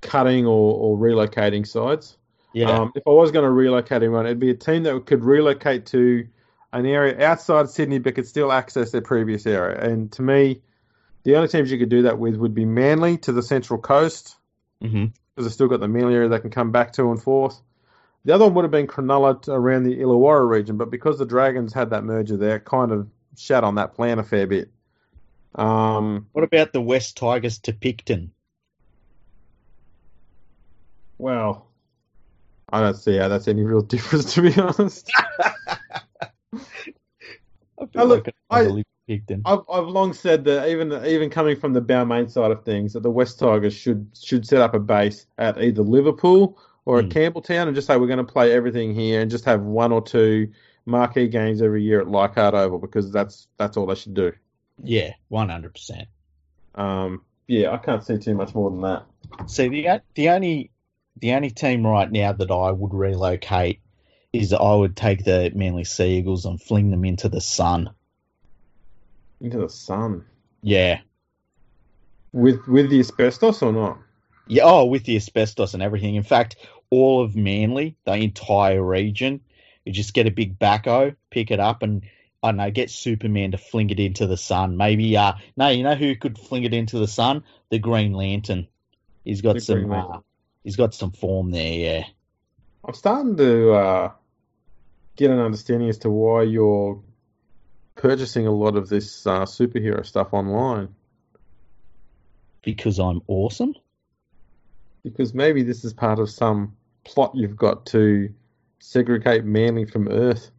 cutting or, or relocating sides. Yeah. Um, if I was going to relocate anyone, it'd be a team that could relocate to an area outside Sydney but could still access their previous area. And to me, the only teams you could do that with would be Manly to the Central Coast hmm because they've still got the area they can come back to and forth. The other one would have been Cronulla around the Illawarra region, but because the Dragons had that merger there, kind of shat on that plan a fair bit. Um, What about the Wests Tigers to Picton? well, I don't see how that's any real difference, to be honest. I look, I, I- Picton. I've I've long said that even even coming from the Balmain side of things, that the Wests Tigers should should set up a base at either Liverpool or at Mm. Campbelltown and just say we're going to play everything here and just have one or two marquee games every year at Leichhardt Oval because that's that's all they should do. Yeah, one hundred percent. Um, yeah, I can't see too much more than that. See, the the only the only team right now that I would relocate is I would take the Manly Sea Eagles and fling them into the sun. Into the sun Yeah, with with the asbestos or not? yeah. Oh, with the asbestos and everything. In fact, all of Manly, the entire region, you just get a big backhoe, pick it up, and I don't know, get Superman to fling it into the sun. Maybe, uh, no, you know who could fling it into the sun? The Green Lantern. He's got The some, uh, he's got some form there. Yeah. I'm starting to uh, get an understanding as to why you're purchasing a lot of this uh, superhero stuff online. Because I'm awesome. Because maybe this is part of some plot you've got to segregate Manly from Earth.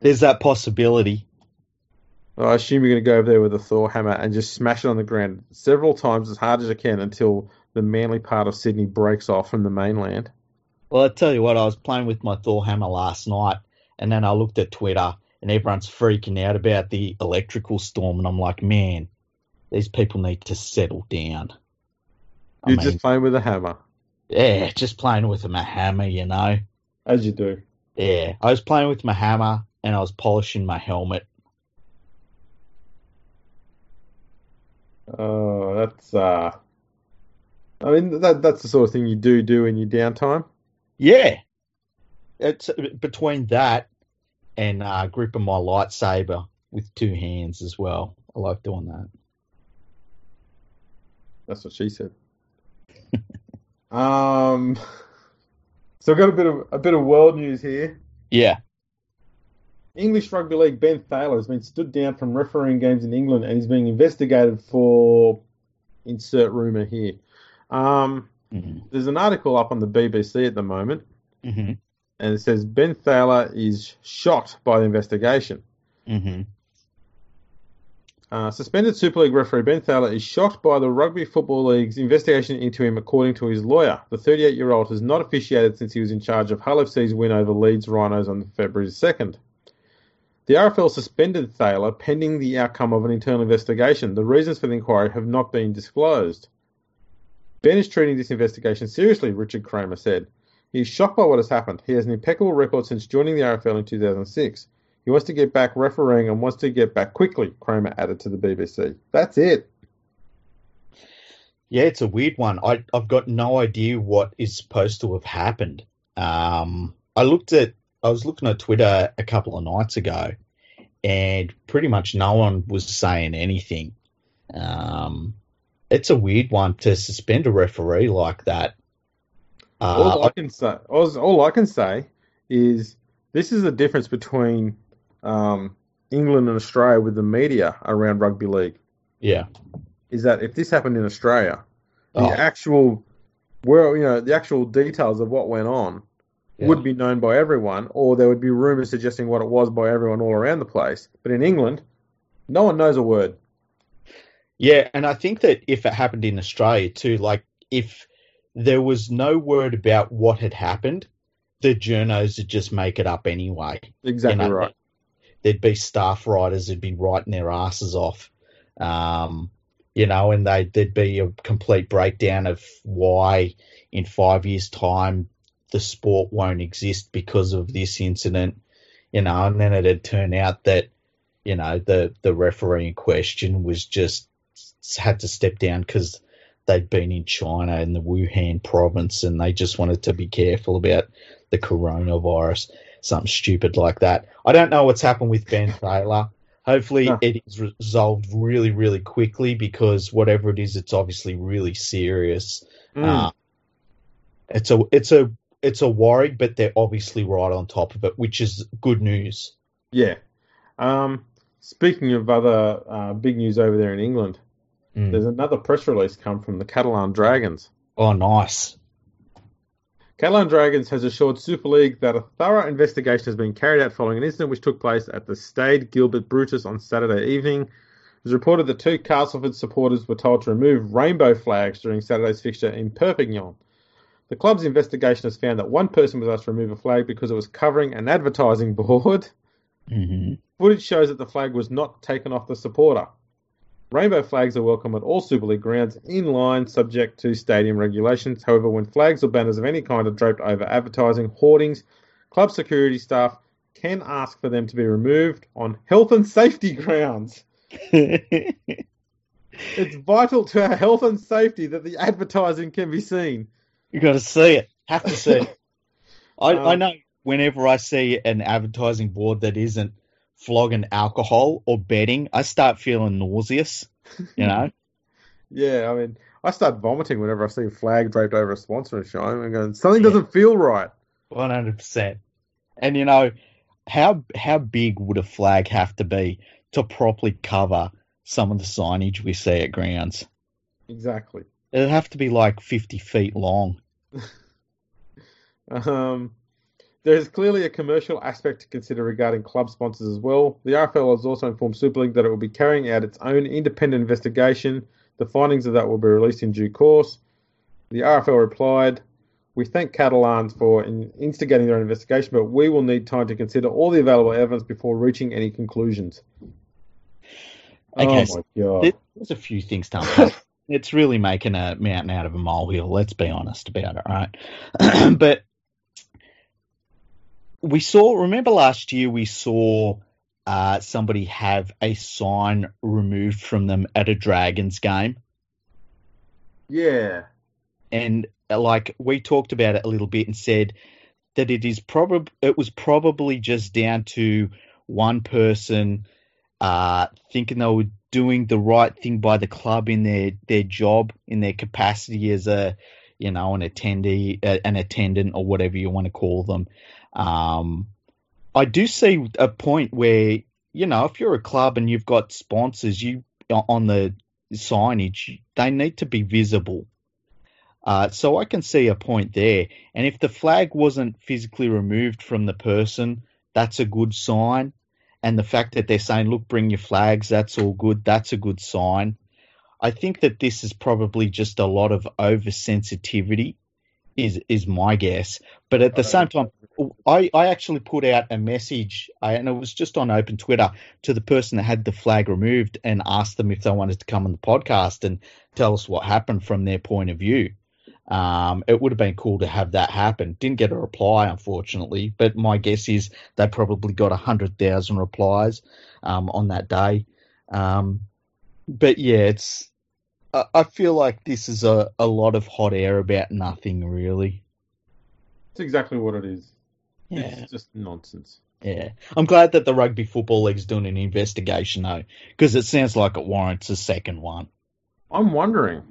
There's that possibility. I assume you're going to go over there with a Thor hammer and just smash it on the ground several times as hard as you can until the Manly part of Sydney breaks off from the mainland. Well, I tell you what, I was playing with my Thor hammer last night, and then I looked at Twitter, and everyone's freaking out about the electrical storm, and I'm like, man, these people need to settle down. I You're mean, just playing with a hammer, yeah, just playing with my hammer, you know. as you do. Yeah, I was playing with my hammer, and I was polishing my helmet. Oh, that's uh, I mean that that's the sort of thing you do do in your downtime. Yeah, it's between that and uh, gripping my lightsaber with two hands as well. I like doing that. That's what she said. um, so I've got a bit of a bit of world news here. Yeah. English Rugby League Ben Thaler has been stood down from refereeing games in England and he's being investigated for insert rumor here. Um, hmm there's an article up on the BBC at the moment hmm and it says Ben Thaler is shocked by the investigation. Mm-hmm. Uh, suspended Super League referee Ben Thaler is shocked by the Rugby Football League's investigation into him, according to his lawyer. The 38 year old has not officiated since he was in charge of Hull FC's win over Leeds Rhinos on February 2nd. The RFL suspended Thaler pending the outcome of an internal investigation. The reasons for the inquiry have not been disclosed. Ben is treating this investigation seriously, Richard Kramer said. He is shocked by what has happened. He has an impeccable record since joining the RFL in 2006. He wants to get back refereeing and wants to get back quickly, Kramer added to the BBC. That's it. Yeah, it's a weird one. I, I've got no idea what is supposed to have happened. Um, I looked at, I was looking at Twitter a couple of nights ago, and pretty much no one was saying anything. Um, it's a weird one to suspend a referee like that. All Uh, I can say, all, all I can say is this is the difference between um, England and Australia with the media around rugby league. yeah, Is that if this happened in Australia, the Oh. actual, well, you know, the actual details of what went on Yeah. would be known by everyone, or there would be rumours suggesting what it was by everyone all around the place. But in England, no one knows a word. Yeah, and I think that if it happened in Australia too, like if there was no word about what had happened, the journos would just make it up anyway. Exactly You know, right. There'd be staff writers who'd be writing their asses off, um, you know, and they there'd be a complete breakdown of why in five years' time the sport won't exist because of this incident, you know, and then it'd turn out that, you know, the the referee in question was just had to step down because they'd been in China in the Wuhan province and they just wanted to be careful about the coronavirus, something stupid like that. I don't know what's happened with Ben Thaler. Hopefully, No. it is resolved really, really quickly because whatever it is, it's obviously really serious. Mm. Uh, it's a, it's a, it's a worry, but they're obviously right on top of it, which is good news. yeah. Um, speaking of other uh, big news over there in England, Mm. there's another press release come from the Catalan Dragons. Oh, nice. Catalan Dragons has assured Super League that a thorough investigation has been carried out following an incident which took place at the Stade Gilbert Brutus on Saturday evening. It was reported that two Castleford supporters were told to remove rainbow flags during Saturday's fixture in Perpignan. The club's investigation has found that one person was asked to remove a flag because it was covering an advertising board. hmm Footage shows that the flag was not taken off the supporter. Rainbow flags are welcome at all Super League grounds in line, subject to stadium regulations. However, when flags or banners of any kind are draped over advertising, hoardings, club security staff can ask for them to be removed on health and safety grounds. It's vital to our health and safety that the advertising can be seen. You've got to see it. Have to see it. I, Um, I know whenever I see an advertising board that isn't flogging alcohol or betting, I start feeling nauseous. You know? Yeah, I mean, I start vomiting whenever I see a flag draped over a sponsor show. I'm going, something doesn't feel right. One hundred percent. And you know, how how big would a flag have to be to properly cover some of the signage we see at grounds? Exactly. It'd have to be like fifty feet long. Um, there is clearly a commercial aspect to consider regarding club sponsors as well. The RFL has also informed Super League that it will be carrying out its own independent investigation. The findings of that will be released in due course. The RFL replied, We thank Catalans for instigating their investigation, but we will need time to consider all the available evidence before reaching any conclusions. Okay, oh my god. There's a few things to it's really making a mountain out of a molehill. Let's be honest about it, right? but we saw. Remember last year we saw uh, somebody have a sign removed from them at a Dragons game, yeah. and uh, like we talked about it a little bit and said that it is probably it was probably just down to one person uh, thinking they were doing the right thing by the club in their, their job, in their capacity as a, you know, an attendee, an attendant, or whatever you want to call them. Um, I do see a point where, you know, if you're a club and you've got sponsors, you on the signage, they need to be visible. Uh, so I can see a point there. And if the flag wasn't physically removed from the person, that's a good sign and the fact that they're saying, look, bring your flags, that's all good, that's a good sign. I think that this is probably just a lot of oversensitivity, is is my guess. But at the same time, I, I actually put out a message, I, and it was just on open Twitter, to the person that had the flag removed and asked them if they wanted to come on the podcast and tell us what happened from their point of view. Um, it would have been cool to have that happen. Didn't get a reply, unfortunately, but my guess is they probably got 100,000 replies um, on that day. Um, but yeah, it's. I, I feel like this is a, a lot of hot air about nothing, really. That's exactly what it is. Yeah. It's just nonsense. Yeah. I'm glad that the Rugby Football League's doing an investigation, though, because it sounds like it warrants a second one. I'm wondering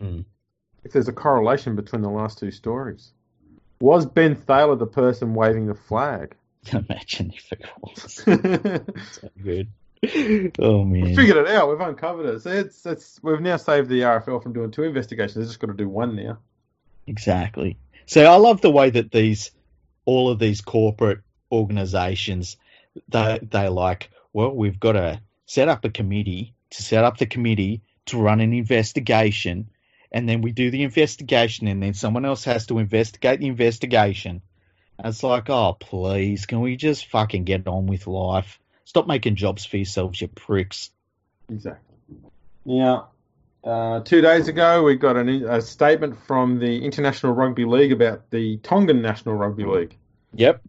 Mm. if there's a correlation between the last two stories. Was Ben Thaler the person waving the flag? Imagine if it was so good. Oh, man. figured it out. We've uncovered it. So it's, it's we've now saved the RFL from doing two investigations. They've just got to do one now. Exactly. So I love the way that these, all of these corporate organizations, they they like, well, we've got to set up a committee to set up the committee to run an investigation, and then we do the investigation, and then someone else has to investigate the investigation. And it's like, oh, please, can we just fucking get on with life? Stop making jobs for yourselves, you pricks. Exactly. Yeah. Uh, two days ago, we got an, a statement from the International Rugby League about the Tongan National Rugby League. Yep.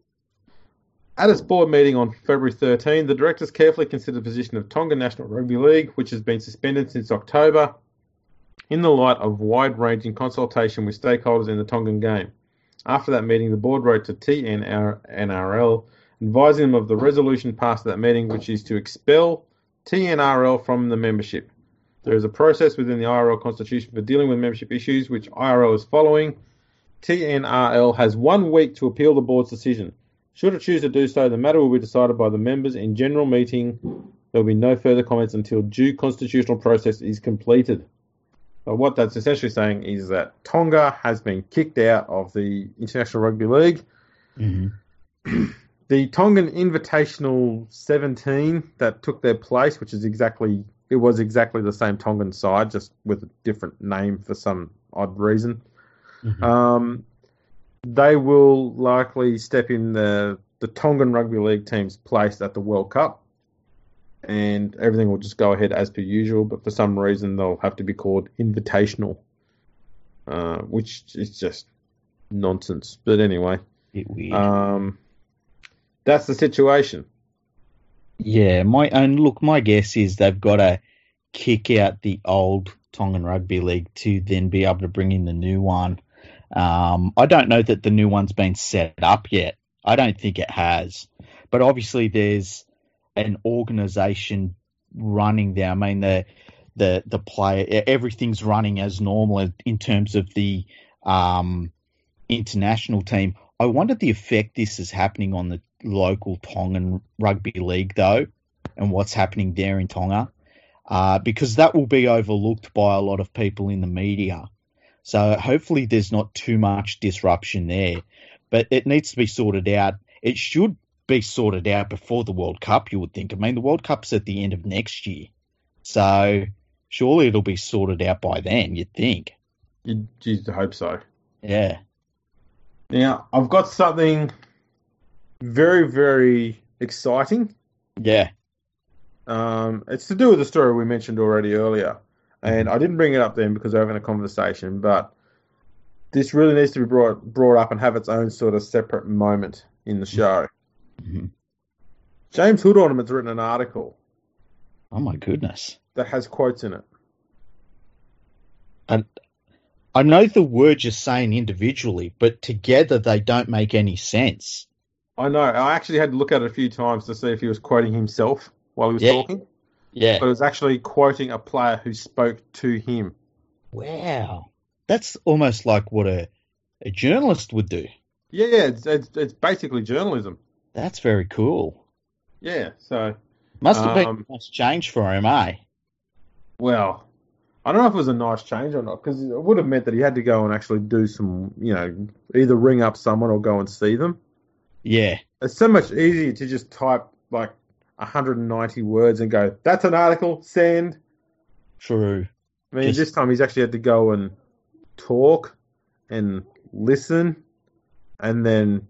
At its board meeting on February 13, the directors carefully considered the position of Tonga National Rugby League, which has been suspended since October, in the light of wide ranging consultation with stakeholders in the Tongan game. After that meeting, the board wrote to TNRL advising them of the resolution passed at that meeting, which is to expel TNRL from the membership. There is a process within the IRL constitution for dealing with membership issues, which IRL is following. TNRL has one week to appeal the board's decision. Should it choose to do so, the matter will be decided by the members in general meeting. There will be no further comments until due constitutional process is completed. But what that's essentially saying is that Tonga has been kicked out of the International Rugby League. Mm-hmm. the Tongan Invitational 17 that took their place, which is exactly it was exactly the same Tongan side, just with a different name for some odd reason. Mm-hmm. Um, they will likely step in the the Tongan Rugby League team's place at the World Cup, and everything will just go ahead as per usual. But for some reason, they'll have to be called Invitational, uh, which is just nonsense. But anyway, um, that's the situation. Yeah, my and look, my guess is they've got to kick out the old Tongan Rugby League to then be able to bring in the new one. Um, I don't know that the new one's been set up yet. I don't think it has, but obviously there's an organisation running there. I mean the the the player everything's running as normal in terms of the um, international team. I wonder the effect this is happening on the local Tongan rugby league though, and what's happening there in Tonga, uh, because that will be overlooked by a lot of people in the media. So hopefully there's not too much disruption there, but it needs to be sorted out. It should be sorted out before the World Cup. You would think. I mean, the World Cup's at the end of next year, so surely it'll be sorted out by then. You'd think. You'd, you'd hope so. Yeah. Now I've got something very, very exciting. Yeah. Um, it's to do with the story we mentioned already earlier. And I didn't bring it up then because we're having a conversation, but this really needs to be brought brought up and have its own sort of separate moment in the show. Mm-hmm. James Hood Ornament's written an article. Oh my goodness. That has quotes in it. And I know the words you're saying individually, but together they don't make any sense. I know. I actually had to look at it a few times to see if he was quoting himself while he was Yeah. talking. Yeah. But it was actually quoting a player who spoke to him. Wow. That's almost like what a, a journalist would do. Yeah, yeah, it's, it's, it's basically journalism. That's very cool. Yeah, so, Must have been Um, a nice change for him, eh? well, I don't know if it was a nice change or not, because it would have meant that he had to go and actually do some, you know, either ring up someone or go and see them. Yeah. It's so much easier to just type like 190 words and go, that's an article, send. True. I mean, Just- this time he's actually had to go and talk and listen and then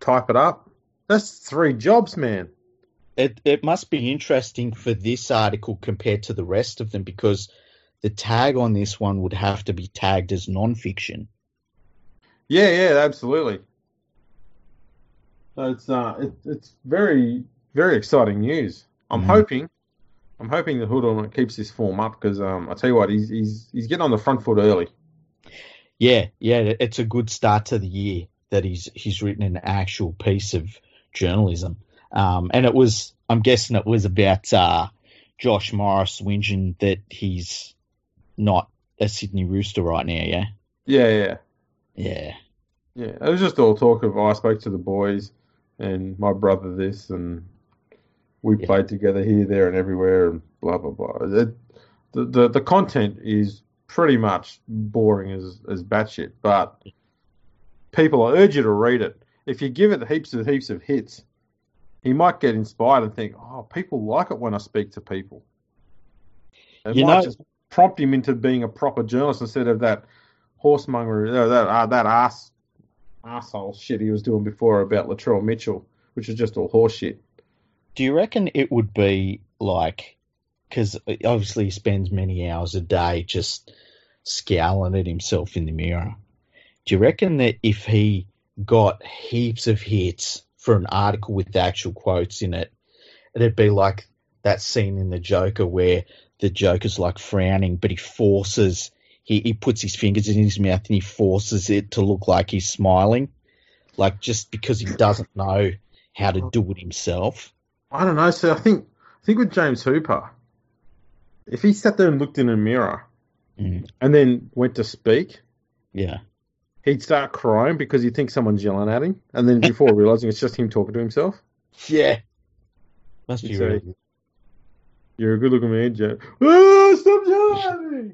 type it up. That's three jobs, man. It it must be interesting for this article compared to the rest of them because the tag on this one would have to be tagged as non-fiction. Yeah, yeah, absolutely. So it's uh, it, it's very very exciting news. I'm Mhm. hoping, I'm hoping the Hood on keeps this form up because um, I tell you what, he's he's he's getting on the front foot early. Yeah, yeah, it's a good start to the year that he's he's written an actual piece of journalism. Um, and it was, I'm guessing it was about uh, Josh Morris whinging that he's not a Sydney Rooster right now. Yeah, Yeah, yeah, yeah, yeah. It was just all talk of oh, I spoke to the boys and my brother this and we Yeah. played together here, there, and everywhere and blah blah blah. It, the, the the content is pretty much boring as as batshit, but people, I urge you to read it. If you give it heaps and heaps of hits, he might get inspired and think, "Oh, people like it when I speak to people." It You might know- just prompt him into being a proper journalist instead of that horsemonger, uh, that uh, that ass asshole shit he was doing before about Latrell Mitchell, which is just all horse shit. Do you reckon it would be like, because obviously he spends many hours a day just scowling at himself in the mirror. Do you reckon that if he got heaps of hits for an article with the actual quotes in it, it'd be like that scene in the Joker where the Joker's like frowning, but he forces he, he puts his fingers in his mouth and he forces it to look like he's smiling, like just because he doesn't know how to do it himself. I don't know. So I think I think with James Hooper, if he sat there and looked in a mirror Mm. and then went to speak, Yeah, he'd start crying because he'd think someone's yelling at him, and then before realizing it's just him talking to himself. yeah, must be a- You're a good looking man, Joe. Oh, stop yelling at me!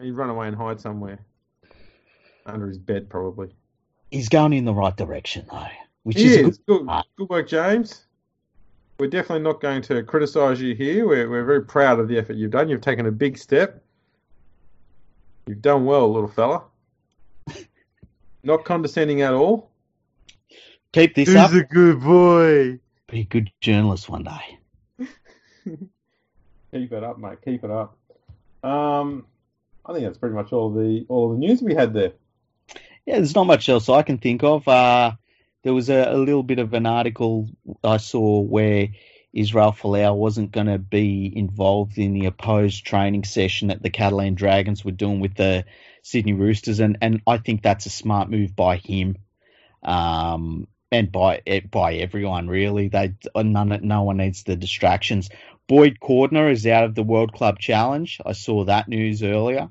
He'd run away and hide somewhere. Under his bed, probably. He's going in the right direction though, which He is is. good. Good, good work, James. We're definitely not going to criticise you here. We're, we're very proud of the effort you've done. You've taken a big step. You've done well, little fella. Not condescending at all. Keep this up. He's a good boy. Be a good journalist one day. Keep it up, mate. Keep it up. Um, I think that's pretty much all the all the news we had there. Yeah, there's not much else I can think of. Uh, there was a, a little bit of an article I saw where Israel Folau wasn't going to be involved in the opposed training session that the Catalan Dragons were doing with the Sydney Roosters, and, and I think that's a smart move by him, um, and by by everyone really. They none no one needs the distractions. Boyd Cordner is out of the World Club Challenge. I saw that news earlier.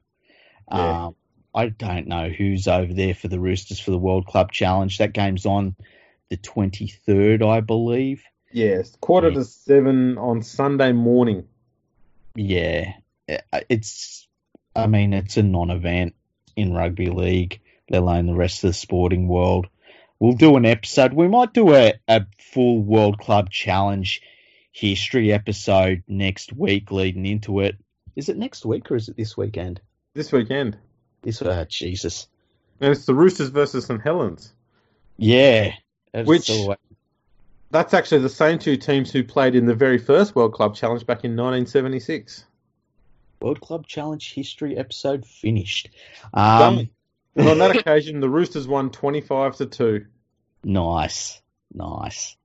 Yeah. Um, I don't know who's over there for the Roosters for the World Club Challenge. That game's on the 23rd, I believe. Yes, quarter to seven on Sunday morning. Yeah, Uh, it's. I mean, it's a non-event in rugby league, let alone the rest of the sporting world. We'll do an episode. We might do a, a full World Club Challenge history episode next week, leading into it. Is it next week or is it this weekend? This weekend. This uh, Jesus. And it's the Roosters versus St Helens. Yeah. That's Which- That's actually the same two teams who played in the very first World Club Challenge back in 1976. World Club Challenge history episode finished. Um, on that occasion, the Roosters won 25 to 2. Nice, nice.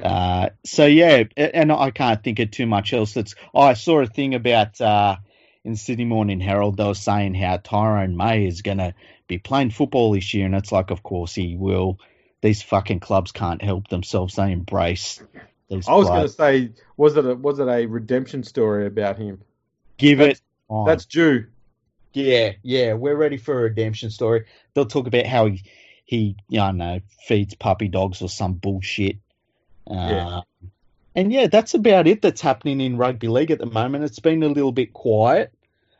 Uh, so yeah, and I can't think of too much else. That's. Oh, I saw a thing about uh, in Sydney Morning Herald. They were saying how Tyrone May is going to be playing football this year, and it's like, of course he will. These fucking clubs can't help themselves. They embrace these. I was going to say, was it a, was it a redemption story about him? give that's- it. On. That's due. Yeah, yeah, we're ready for a redemption story. They'll talk about how he, he, I know, feeds puppy dogs or some bullshit. Uh, Yeah. And yeah, that's about it that's happening in rugby league at the moment. It's been a little bit quiet,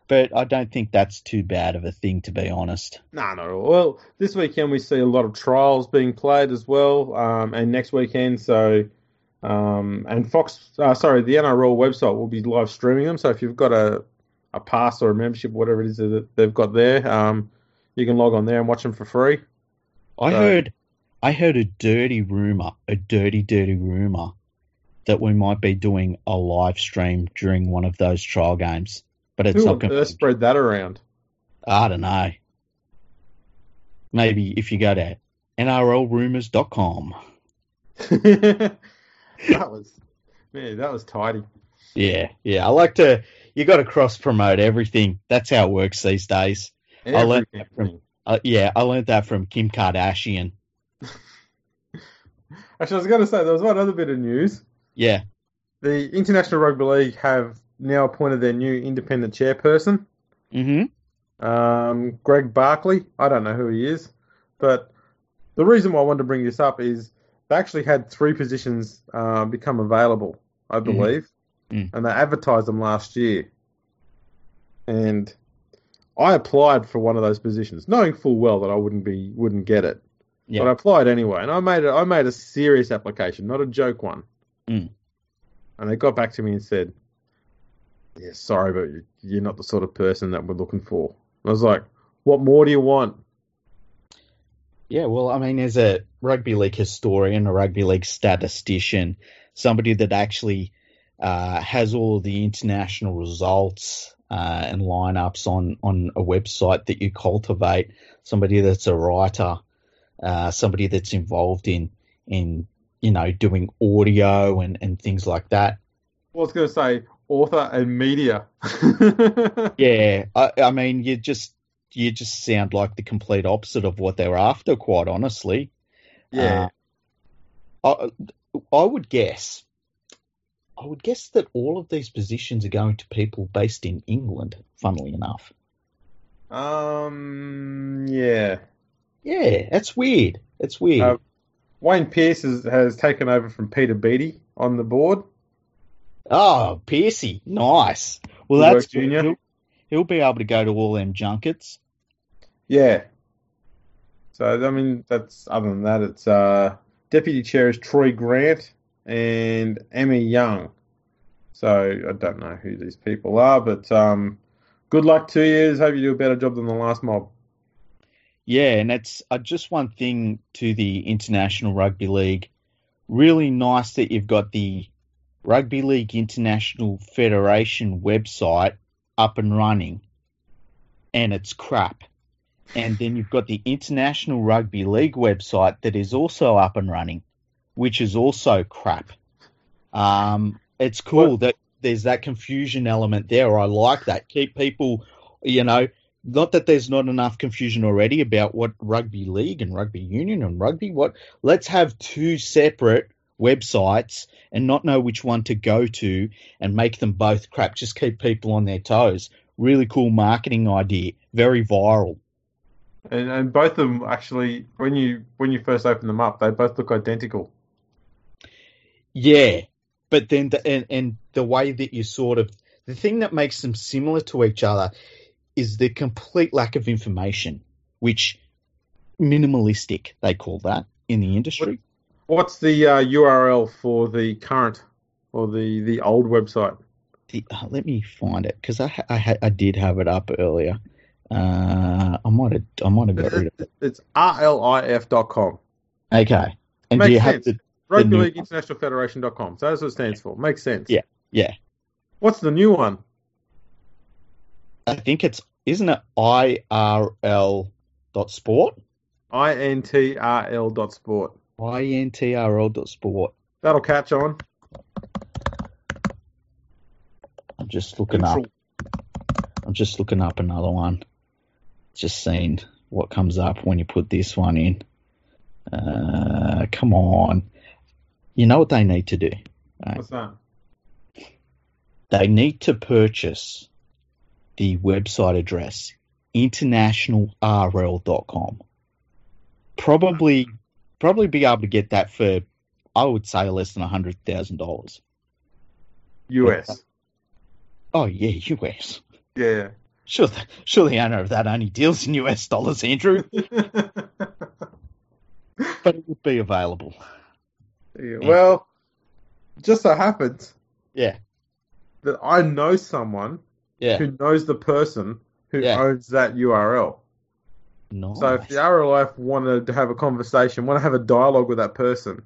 but I don't think that's too bad of a thing, to be honest. No, no. Well, this weekend we see a lot of trials being played as well, um, and next weekend, so um, and Fox, uh, sorry, the NRL website will be live streaming them. So if you've got a a pass or a membership, whatever it is that they've got there, um, you can log on there and watch them for free. I So- heard, I heard a dirty rumor, a dirty, dirty rumor that we might be doing a live stream during one of those trial games, but it's Who not on going earth spread that around? I don't know. Maybe if you go to nrlrumors.com. that was man, that was tidy. Yeah, yeah. I like to. You got to cross promote everything. That's how it works these days. I learned that from- Uh, yeah, I learned that from Kim Kardashian. Actually, I was going to say there was one other bit of news. Yeah. The International Rugby League have now appointed their new independent chairperson, Mm-hmm. um, Greg Barkley. I don't know who he is, but the reason why I wanted to bring this up is they actually had three positions uh, become available, I believe, Mm. and they advertised them last year. And I applied for one of those positions, knowing full well that I wouldn't be wouldn't get it. Yeah. But I applied anyway, and I made it. I made a serious application, not a joke one. Mm. And they got back to me and said, "Yeah, sorry, but you- you're not the sort of person that we're looking for." I was like, "What more do you want?" Yeah, well, I mean, as a rugby league historian, a rugby league statistician, somebody that actually uh, has all the international results uh, and lineups on, on a website that you cultivate, somebody that's a writer, uh, somebody that's involved in in you know doing audio and and things like that. Well, I was going to say author and media. Yeah, I, I mean, you just you just sound like the complete opposite of what they were after. Quite honestly, yeah. Uh, I, I would guess. I would guess that all of these positions are going to people based in England. Funnily enough, um. Yeah. yeah, that's weird. It's weird. Uh, Wayne Pearce has, has taken over from Peter Beattie on the board. oh, Piercy, nice. Well, Good that's work, Junior. He'll, he'll be able to go to all them junkets. Yeah. So I mean, that's other than that, it's uh, deputy chair is Troy Grant and Emmy Young. So I don't know who these people are, but um, good luck to you. Hope you do a better job than the last mob. Yeah, and it's uh, just one thing to the International Rugby League. Really nice that you've got the Rugby League International Federation website up and running, and it's crap. And then you've got the International Rugby League website that is also up and running, which is also crap. Um, it's cool What- that there's that confusion element there. I like that. Keep people, you know, not that there's not enough confusion already about what rugby league and rugby union and rugby what let's have two separate websites and not know which one to go to and make them both crap. Just keep people on their toes. Really cool marketing idea. Very viral. And and both of them actually, when you when you first open them up, they both look identical. yeah. But then the, and, and the way that you sort of the thing that makes them similar to each other is the complete lack of information which minimalistic they call that in the industry What's the uh, URL for the current or the the old website? the, uh, let me find it because I, I ha- I did have it up earlier. Uh, I might have I might have got rid of it. It's rlif.com. Okay, and Makes do you have sense. the Rugby League International Federation.com. So that's what it stands for. Makes sense. Yeah. yeah? What's the new one? I think it's isn't it IRL dot sport intrl dot sport. INTRL dot sport. That'll catch on. I'm just looking up. I'm just looking up another one. Just seeing what comes up when you put this one in. Uh, come on. You know what they need to do? What's that? they need to purchase the website address internationalrl.com. Probably, mm-hmm. probably be able to get that for, I would say, less than a hundred thousand dollars. US. Oh yeah, US. Yeah. Sure, the, sure, the owner of that only deals in US dollars, Andrew, but it would be available. Yeah, Well, just so happens Yeah, that I know someone yeah, who knows the person who Yeah. owns that URL. nice. So if the RLF wanted to have a conversation, want to have a dialogue with that person,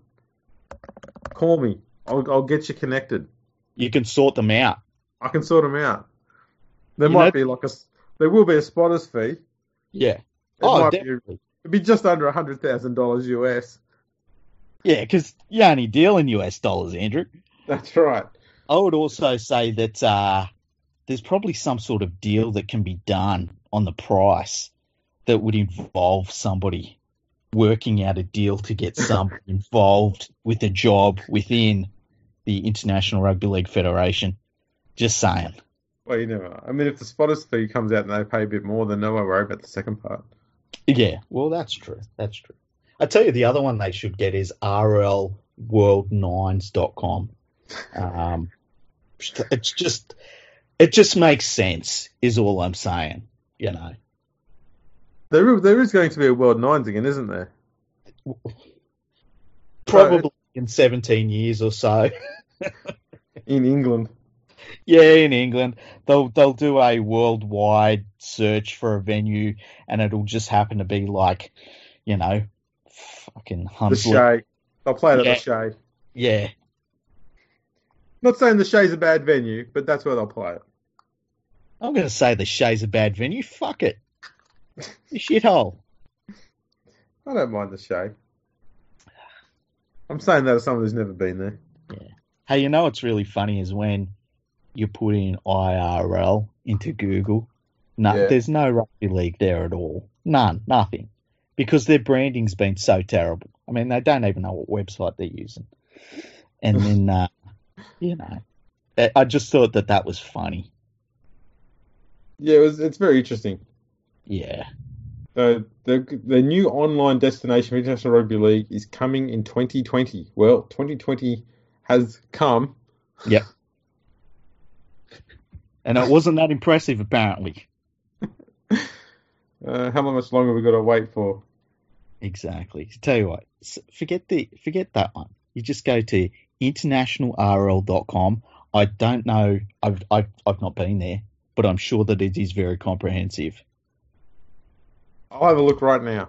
call me. I'll, I'll get you connected. you can sort them out. I can sort them out. There You might know- be like a, there will be a spotter's fee. Yeah. It oh, might be, it'd be just under a hundred thousand dollars US. Yeah, because you only deal in US dollars, Andrew. That's right. I would also say that uh, there's probably some sort of deal that can be done on the price that would involve somebody working out a deal to get somebody involved with a job within the International Rugby League Federation. Just saying. Well, you never know. I mean, if the spotter's fee comes out and they pay a bit more, then no one worry about the second part. Yeah, well, that's true. That's true. I tell you, the other one they should get is rlworld9s.com. Um, it's just, it just makes sense, is all I'm saying. You know, There, there is going to be a World Nines again, isn't there? probably in 17 years or so. In England. yeah, in England, they'll they'll do a worldwide search for a venue, and it'll just happen to be like, you know, fucking The Hunslet. Shay. They'll play it at the Shay. Yeah, Not saying the Shay's a bad venue, but that's where they'll play it. I'm going to say the Shay's a bad venue. Fuck it. You shithole. I don't mind the Shay. I'm saying that as someone who's never been there. Yeah. Hey, you know what's really funny is when you put in IRL into Google. No, Yeah. there's no rugby league there at all. None, nothing, because their branding's been so terrible. I mean, they don't even know what website they're using. And then, uh, you know, I- I just thought that that was funny. Yeah, it was, it's very interesting. Yeah, The, the the new online destination for International Rugby League is coming in 2020. Well, 2020 has come. Yep. and it wasn't that impressive apparently. Uh, how much longer we got to wait for? Exactly. Tell you what, forget the forget that one. You just go to internationalrl.com. I don't know. I've I've I've not been there, but I'm sure that it is very comprehensive. I'll have a look right now.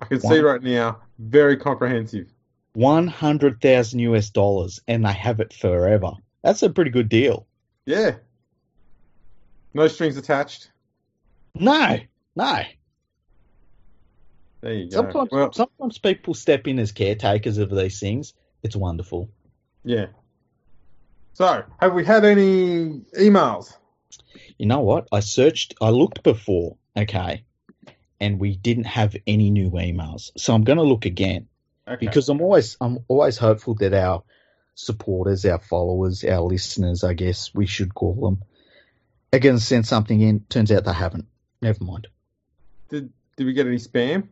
I can see right now, very comprehensive. One hundred thousand US dollars, and they have it forever. That's a pretty good deal. Yeah. No strings attached. No, no. There you go. Sometimes Well, sometimes people step in as caretakers of these things. It's wonderful. yeah. So, have we had any emails? You know what? I searched, I looked before, okay, and we didn't have any new emails. So I'm going to look again Okay. because I'm always, I'm always hopeful that our supporters, our followers, our listeners, I guess we should call them, are going to send something in. Turns out they haven't. Never mind. did did we get any spam?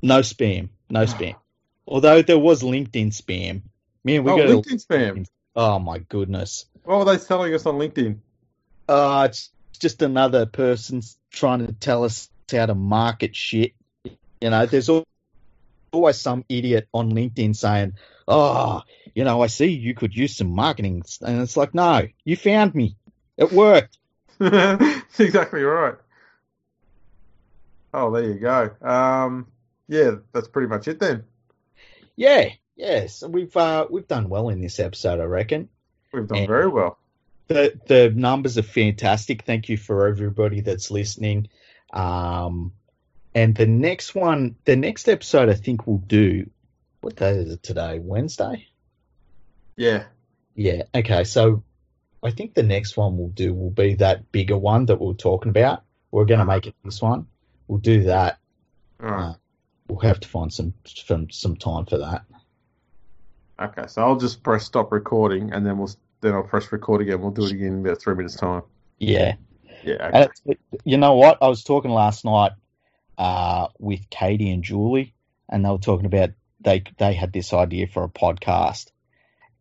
No spam. No spam. Although there was LinkedIn spam. Man, we oh, got. LinkedIn spam. Oh my goodness. What were they telling us on LinkedIn? Uh, it's just another person trying to tell us how to market shit. You know, there's always some idiot on LinkedIn saying, "Oh, you know, I see you could use some marketing," and it's like, no, you found me. It worked. That's exactly right. Oh, there you go. Um, yeah, that's pretty much it then. Yeah, yes, we've uh, we've done well in this episode, I reckon. We've done And- very well. the the numbers are fantastic. Thank you for everybody that's listening. Um, and the next one, the next episode, I think we'll do. What day is it today? Wednesday. Yeah. Yeah. Okay. So I think the next one we'll do will be that bigger one that we we're talking about. We're going to make it this one. We'll do that. All right. We'll have to find some some some time for that. Okay, so I'll just press stop recording, and then we'll then I'll press record again. We'll do it again in about three minutes time. Yeah. Yeah. Okay. And you know what? I was talking last night uh, with Katie and Julie, and they were talking about they they had this idea for a podcast,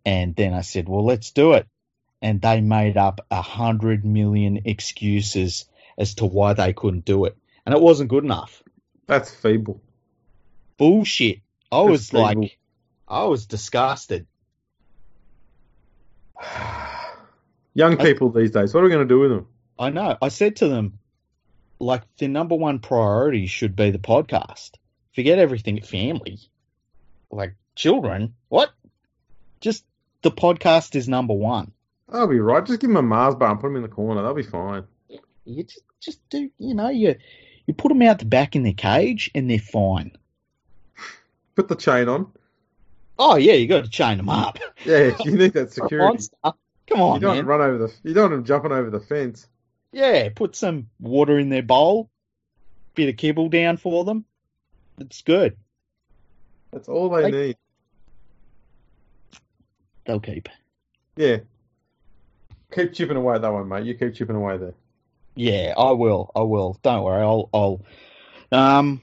and then I said, "Well, let's do it," and they made up a hundred million excuses as to why they couldn't do it, and it wasn't good enough. That's feeble. Bullshit. I That's was feeble. like, I was disgusted. Young people these days, what are we going to do with them? I know. I said to them, like, the number one priority should be the podcast. Forget everything family. Like, children, what? Just the podcast is number one. I'll be right. Just give them a Mars bar and put them in the corner. They'll be fine. You just, just do, you know, you, you put them out the back in their cage and they're fine. Put the chain on. Oh, yeah, you got to chain them up. Yeah, you need that security. Come on, You don't man. run over the. You don't want them jumping over the fence. Yeah, put some water in their bowl, bit of kibble down for them. It's good. That's all they Like- need. They'll keep. Yeah. Keep chipping away at that one, mate. You keep chipping away there. Yeah, I will. I will. Don't worry. I'll. I'll. Um,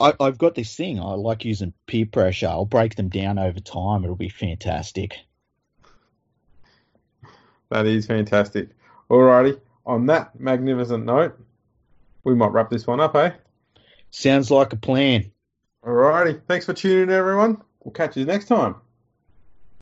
I, I've got this thing. I like using peer pressure. I'll break them down over time. It'll be fantastic. That is fantastic. Alrighty. On that magnificent note, we might wrap this one up, eh? Sounds like a plan. Alrighty. Thanks for tuning in, everyone. We'll catch you next time.